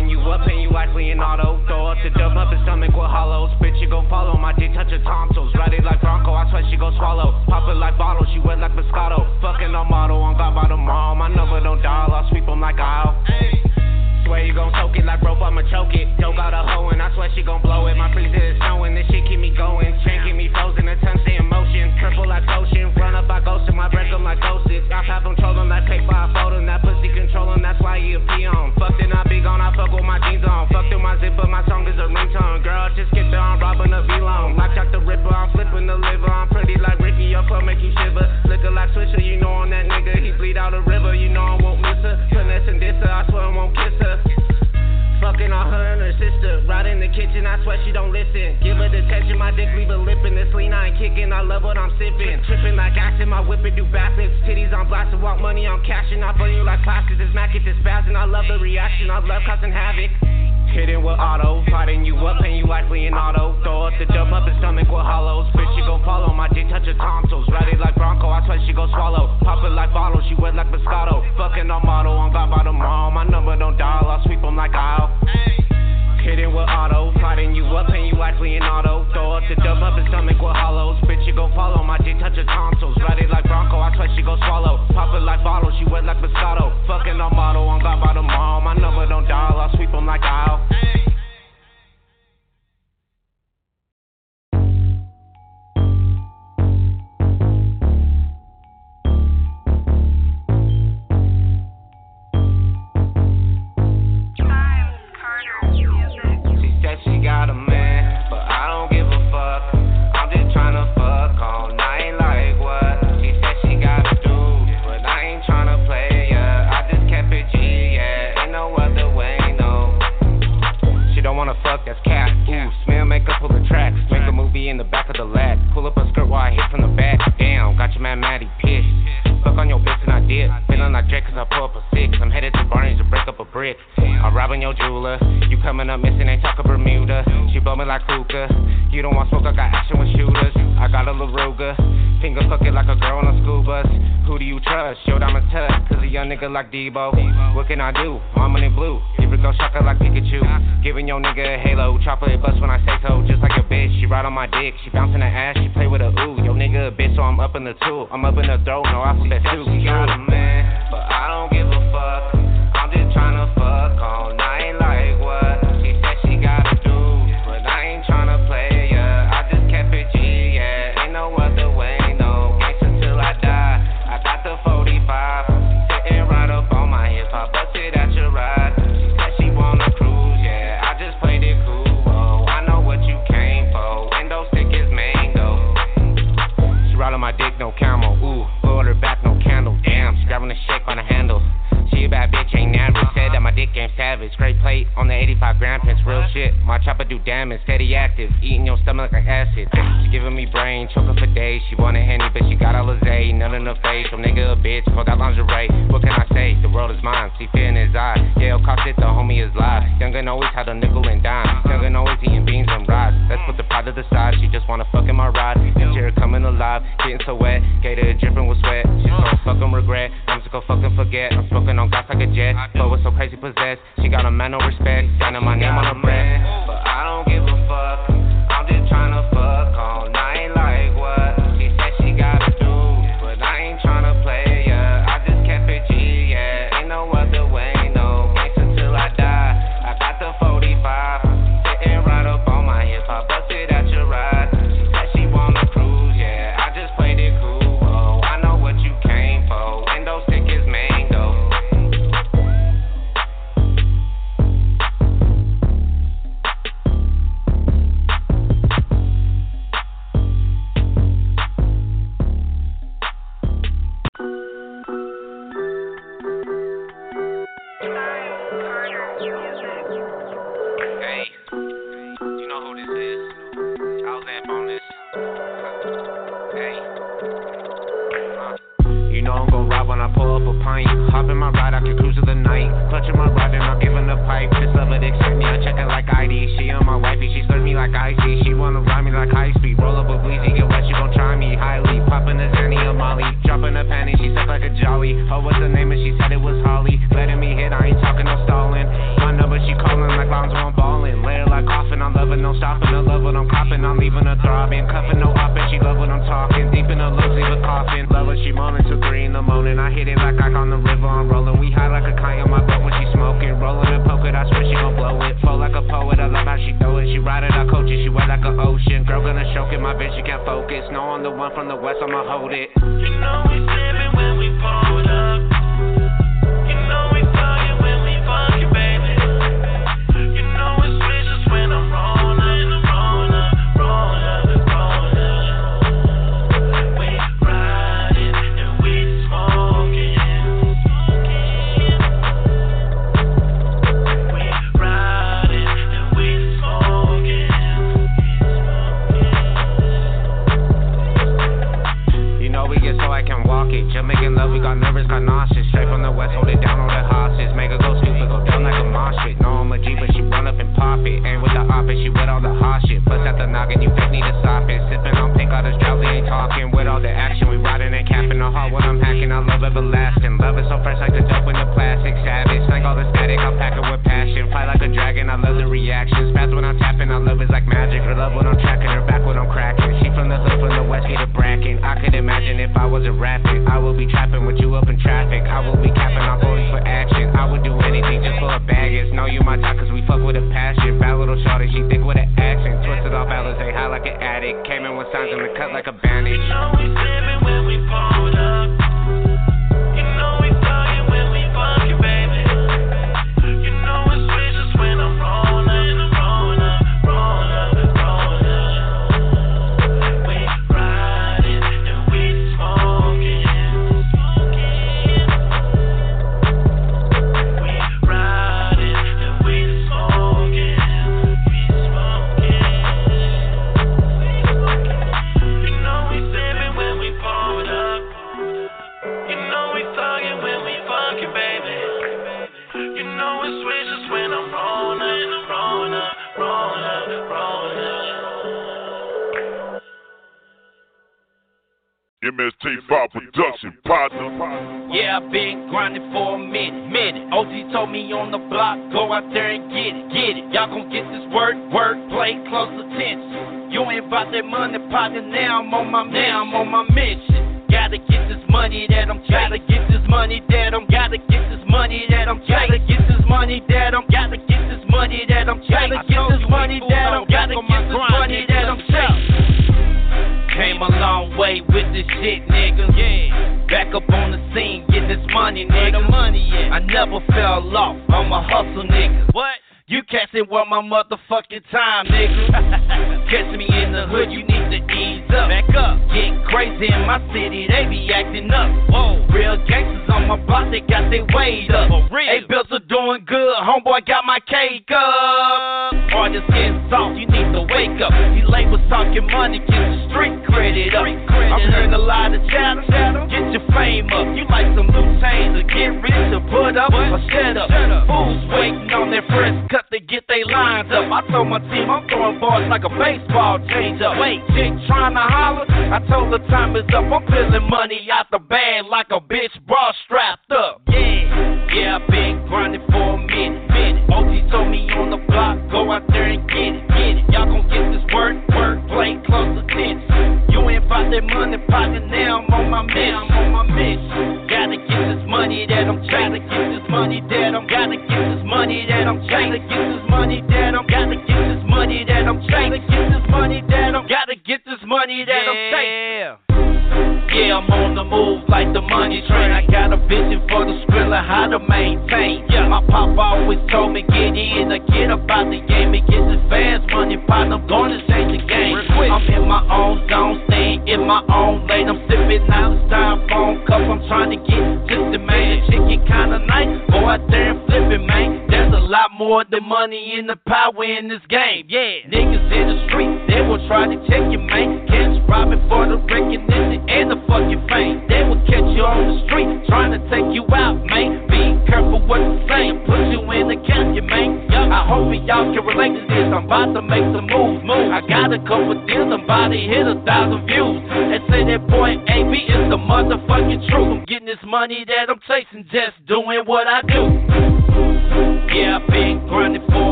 just got nauseous. Straight from the west, hold it down on the hosses. Make her go stupid, go down like a mosh. No, I'm a G, but she run up and pop it. Ain't with the office, she with all the hot shit. Bust out the noggin, you fake need to stop it. Sipping on pink, all this straws we ain't talking. With all the action, we riding and capping the heart when I'm hacking. I love everlasting. Love it so fresh, like the dope in the plastic. Savage, like all the static, I'm packing with passion. Fly like a dragon, I love the reactions. Fast when I'm tapping, I love is like magic. Her love when I'm tracking, her back when I'm cracking. She from the hood, from the west, get a bracken. I could imagine if I wasn't rapping.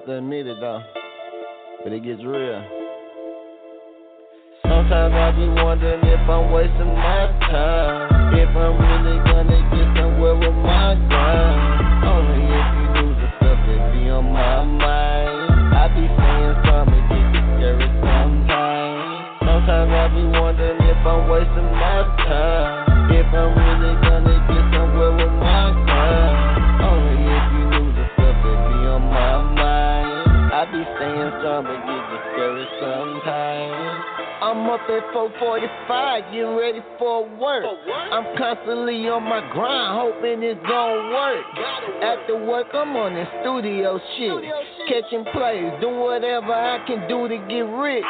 Like to admit it though, but it gets real. Sometimes I be wondering if I'm wasting my time. If I'm really gonna get somewhere with my grind. Only if you knew the stuff that be on my mind. I be saying something, get discouraged sometimes. Sometimes I be wondering if I'm wasting my time. Up at 445, getting ready for work. I'm constantly on my grind, hoping it's gonna work. After work, I'm on the studio shit. Catching plays, do whatever I can do to get rich.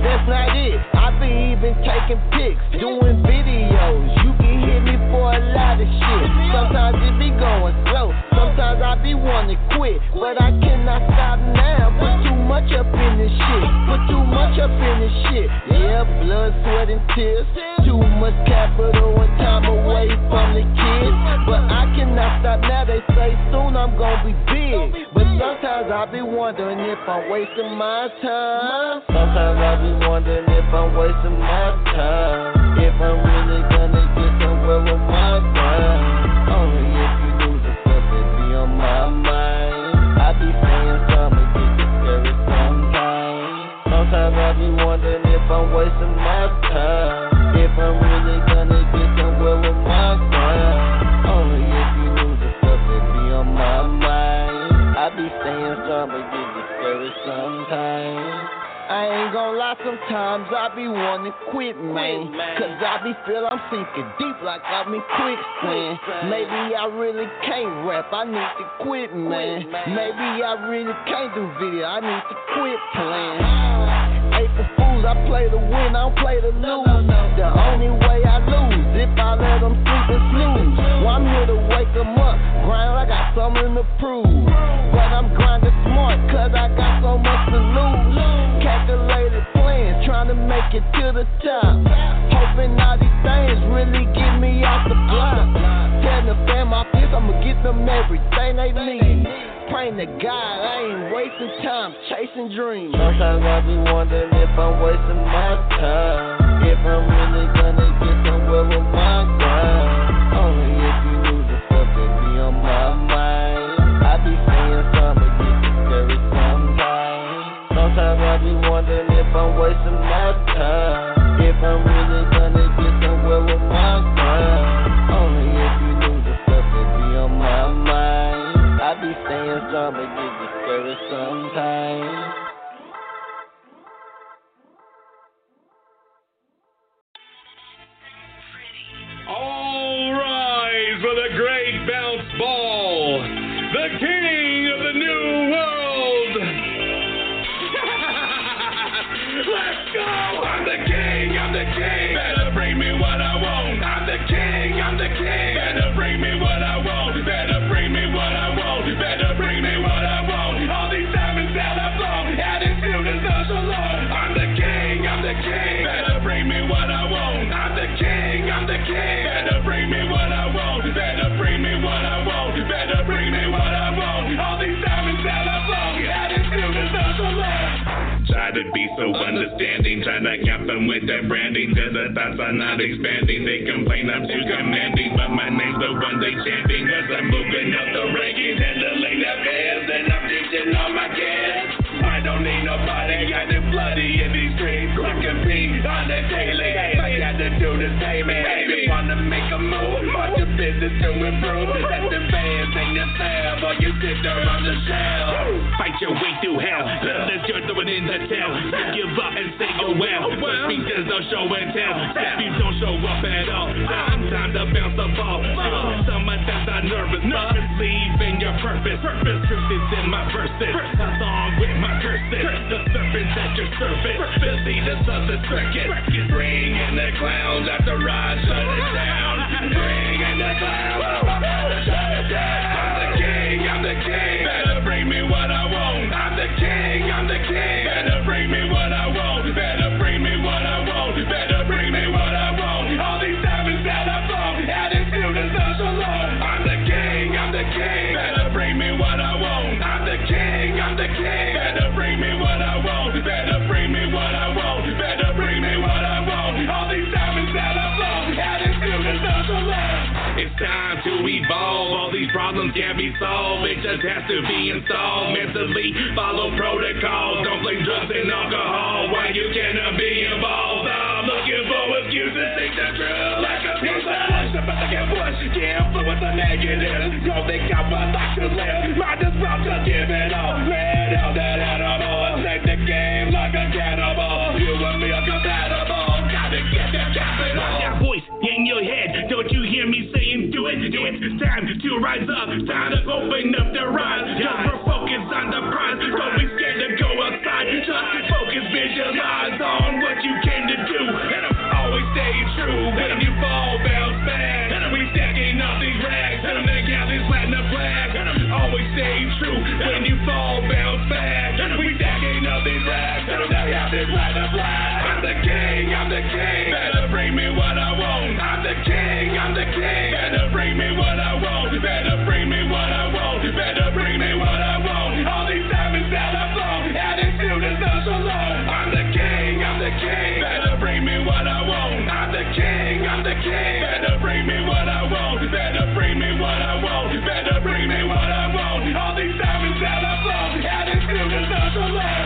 That's not it. I be even taking pics, doing videos. You can hit me for a lot of shit. Sometimes it be going slow. Sometimes I be wanting to quit, but I cannot stop now. Put too much up in this shit. Put too much up in this shit. Yeah, blood, sweat, and tears. Too much be wondering if I'm wasting my time. Sometimes I be wondering if I'm wasting my time. If I'm really gonna get somewhere with my grind. Only if you knew the stuff that be on my mind. I be saying something, get discouraged sometimes. Sometimes I be wondering if I'm wasting my sometimes. I ain't gonna lie, sometimes I be wanting to quit, man. Cause I be feel I'm sinking deep like I'm in quicksand. Maybe I really can't rap, I need to quit, man. Maybe I really can't do video, I need to quit playing. Uh-huh. April Fools, I play to win, I don't play to lose. The only way I lose, if I let them sleep and snooze. Well, I'm here to wake them up, grind, I got something to prove. But I'm grinding smart, cause I got so much to lose. Calculated plans, trying to make it to the top. Hoping all these things really get me off the block. Tell the fam my this, I'ma get them everything they need. Praying to God, I ain't wasting time chasing dreams. Sometimes I be wondering if I'm wasting my time. If I'm really gonna get somewhere with my grind. Only if you knew the stuff that be on my mind. I be saying something, get discouraged sometimes. Sometimes I be wondering if I'm wasting my time. If I'm really gonna get somewhere with my grind. Only if you knew the stuff that be on my mind. I be saying something, get discouraged sometimes. For the great bounce ball, the king of the new world. Let's go! I'm the king, I'm the king. Better bring me what I want. I'm the king, I'm the king. Better bring me what I want. Better bring me what I want. Better bring me what I want. All these diamonds that I blow, adding still to the Lord. I'm the king, I'm the king. Better bring me what I want. I'm the king, I'm the king. Better bring me to. Try be so understanding. Trying to cap them with that branding. Cause the thoughts are not expanding. They complain I'm too commanding. But my name's the one they chanting. Cause I'm moving up the rankings. Handling the fans. And I'm ditching all my gas. I don't need nobody. I got it bloody in these streets. I compete on the daily. I got to do the same. Baby, wanna make a move. Watch your business to improve. Let the fans in your cell. While you sit there on the shell. Fight your way through hell. Unless you're throwing in the tail. You give up and say oh well. But speeches don't show and tell. If you don't show up at all, time, time to bounce the ball. Oh. Some not nervous. Nervous leaving your purpose. Purpose truth is in my verses. A song with my curses. The serpents at your service. The leaders of the circus. Bring in the clowns after I shut it down. Bring in the clowns shut it down. Time to evolve. All these problems can't be solved. It just has to be installed. Mentally follow protocols. Don't play drugs and alcohol. Why you cannot be involved? I'm looking for excuses. Think the truth like a push. About to get pushed. Get influence the negative. Yo, they got what I could live. Might as well just give it all. Let out that animal. Take the game like a cannibal. You and me are compatible. In your head, don't you hear me saying do it? Do it. It's time to rise up, time to open up the rise. Just we're on the prize, don't be scared to go outside. Just focus, visualize on what you came to do. And I'm always staying true when you fall, bounce back. And we stacking up these rags, and I'm the galleys letting the flag. And I'm always staying true when you fall, bounce back. And we stacking up these rags, and I'm the galleys letting the flag. I'm the king. Better bring me what I want. I'm the king, I'm the king. Better bring me what I want. Better bring me what I want. Better bring me what I want. All these diamonds that I bought, added to the social law. I'm the king, I'm the king. Better bring me what I want. I'm the king, I'm the king. Better bring me what I want. Better bring me what I want. Better bring me what I want. All these diamonds that I social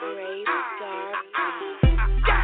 Brave Star.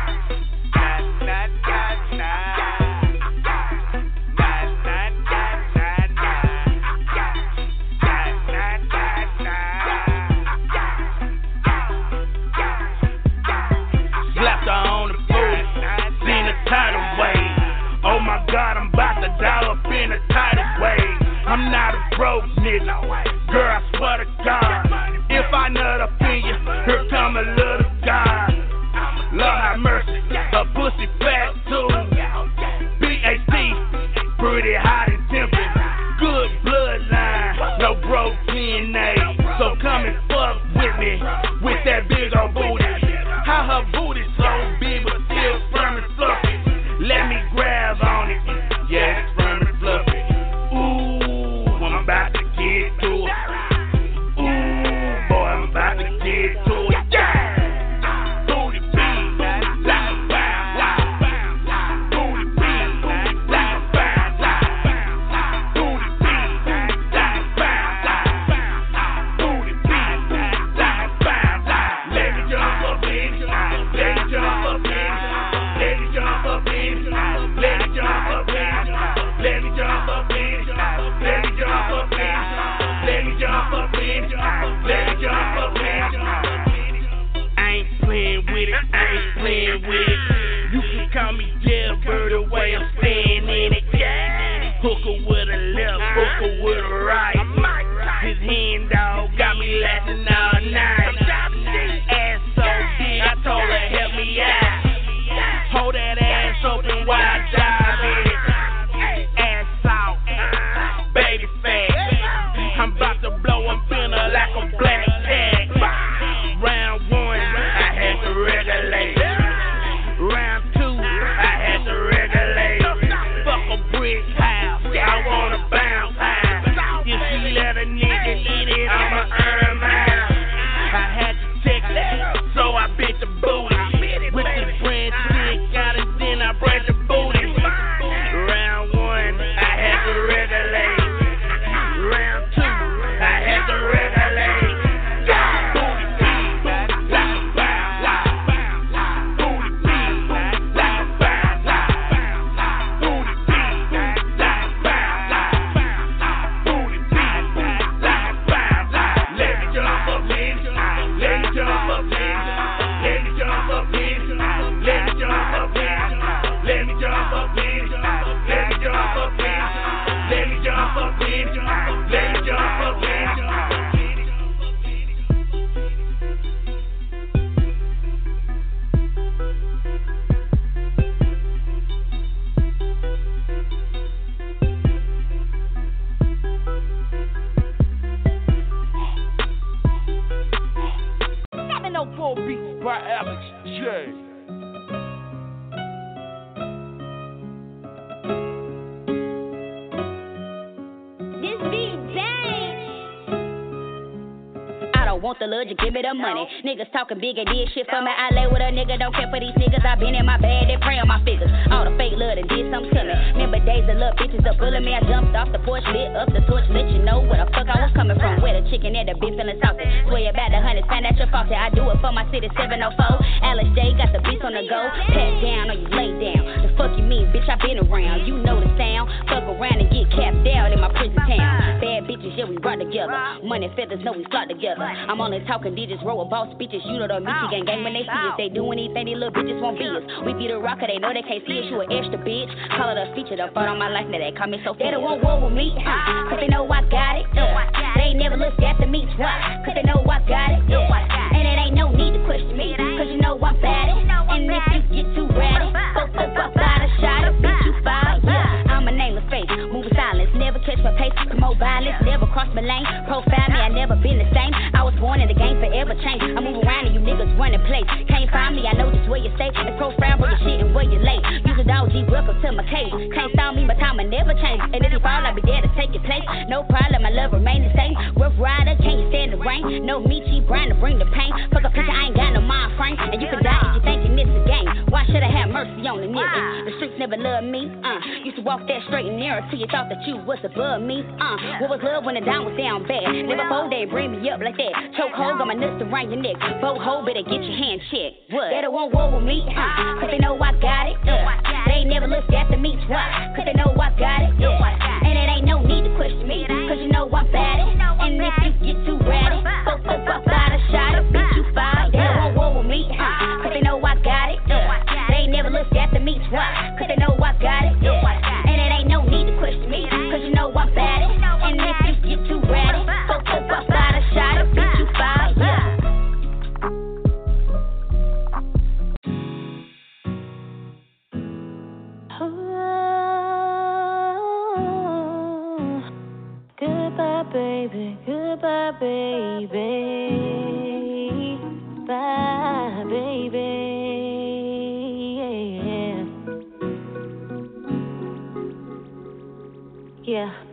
Don't want the love, just give me the money. Niggas talking big and did shit for me. I lay with a nigga, don't care for these niggas. I been in my bag, they pray on my figures. All the fake love that did something to me. Remember days of love, bitches up bullying me. I jumped off the porch, lit up the torch, let you know where the fuck I was coming from. Where the chicken and the beef and the saucy. Swear about the hundreds, find out your faulty. I do it for my city 704. Alex J got the beats on the go. Pat down or you lay down. Fuck you mean, bitch? I been around. You know the sound. Fuck around and get capped out in my prison town. Bad bitches, yeah, we rock together. Money feathers, know we flock together. I'm only talking digits, roll with boss speeches. You know the Michigan gang when they see us. They do anything, these little bitches won't be us. We be the rocker, they know they can't see us. You an extra bitch. Call it a feature, the fun on my life, now they call me so They don't want war with me? Cause they know I got it. Uh. They ain't never looked after me twice. Cause they know I got it. Yeah. And it ain't no need to question me. Cause you know I'm bad. And if you get too ratty, Put up by the shop. My pace. Promote violence. Never cross my lane. Profile me. I never been the same. I was born in the game forever change. I move around and you niggas running place. Can't find me. I know just where you stay. It's profile where you shit and where you lay. Use a dog G. Welcome to my cave. Can't stop me. My time will never change. And if you fall, I'll be there to take your place. No problem. My love remain the same. Rough rider. Can't you stand the rain? No me cheap brand to bring the pain. Fuck a picture. I ain't got no mind frame. And you can die if you thinking it's a game. Why should I have mercy on the nigga? The streets never loved me. Uh, used to walk that straight and narrow till you thought that you was above me. Uh, what was love when the down was down bad? Never before they bring me up like that. Choke hold on my nuts around your neck. Boat hold better get your hand checked. What? They don't want war with me. Uh, cause they know I got it. Uh, they never looked after me twice. Cause they know I got it. Yeah. And it ain't no need to question me. Cause you know I'm bad it. And if you get too ratty, go fuck up out a shot. Bitch, you foul. They don't want war with me. Uh, cause they know I got it. Yeah. They never looked after me twice. Cause they know I got it. Yeah. Baby. Bye, baby. Yeah. Yeah.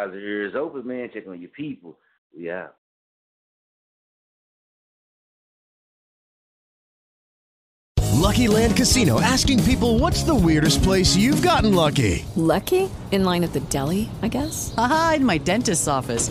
Eyes and ears open, man. Check on your people. We out. Lucky Land Casino asking people what's the weirdest place you've gotten lucky? Lucky? In line at the deli, I guess? Aha, in my dentist's office.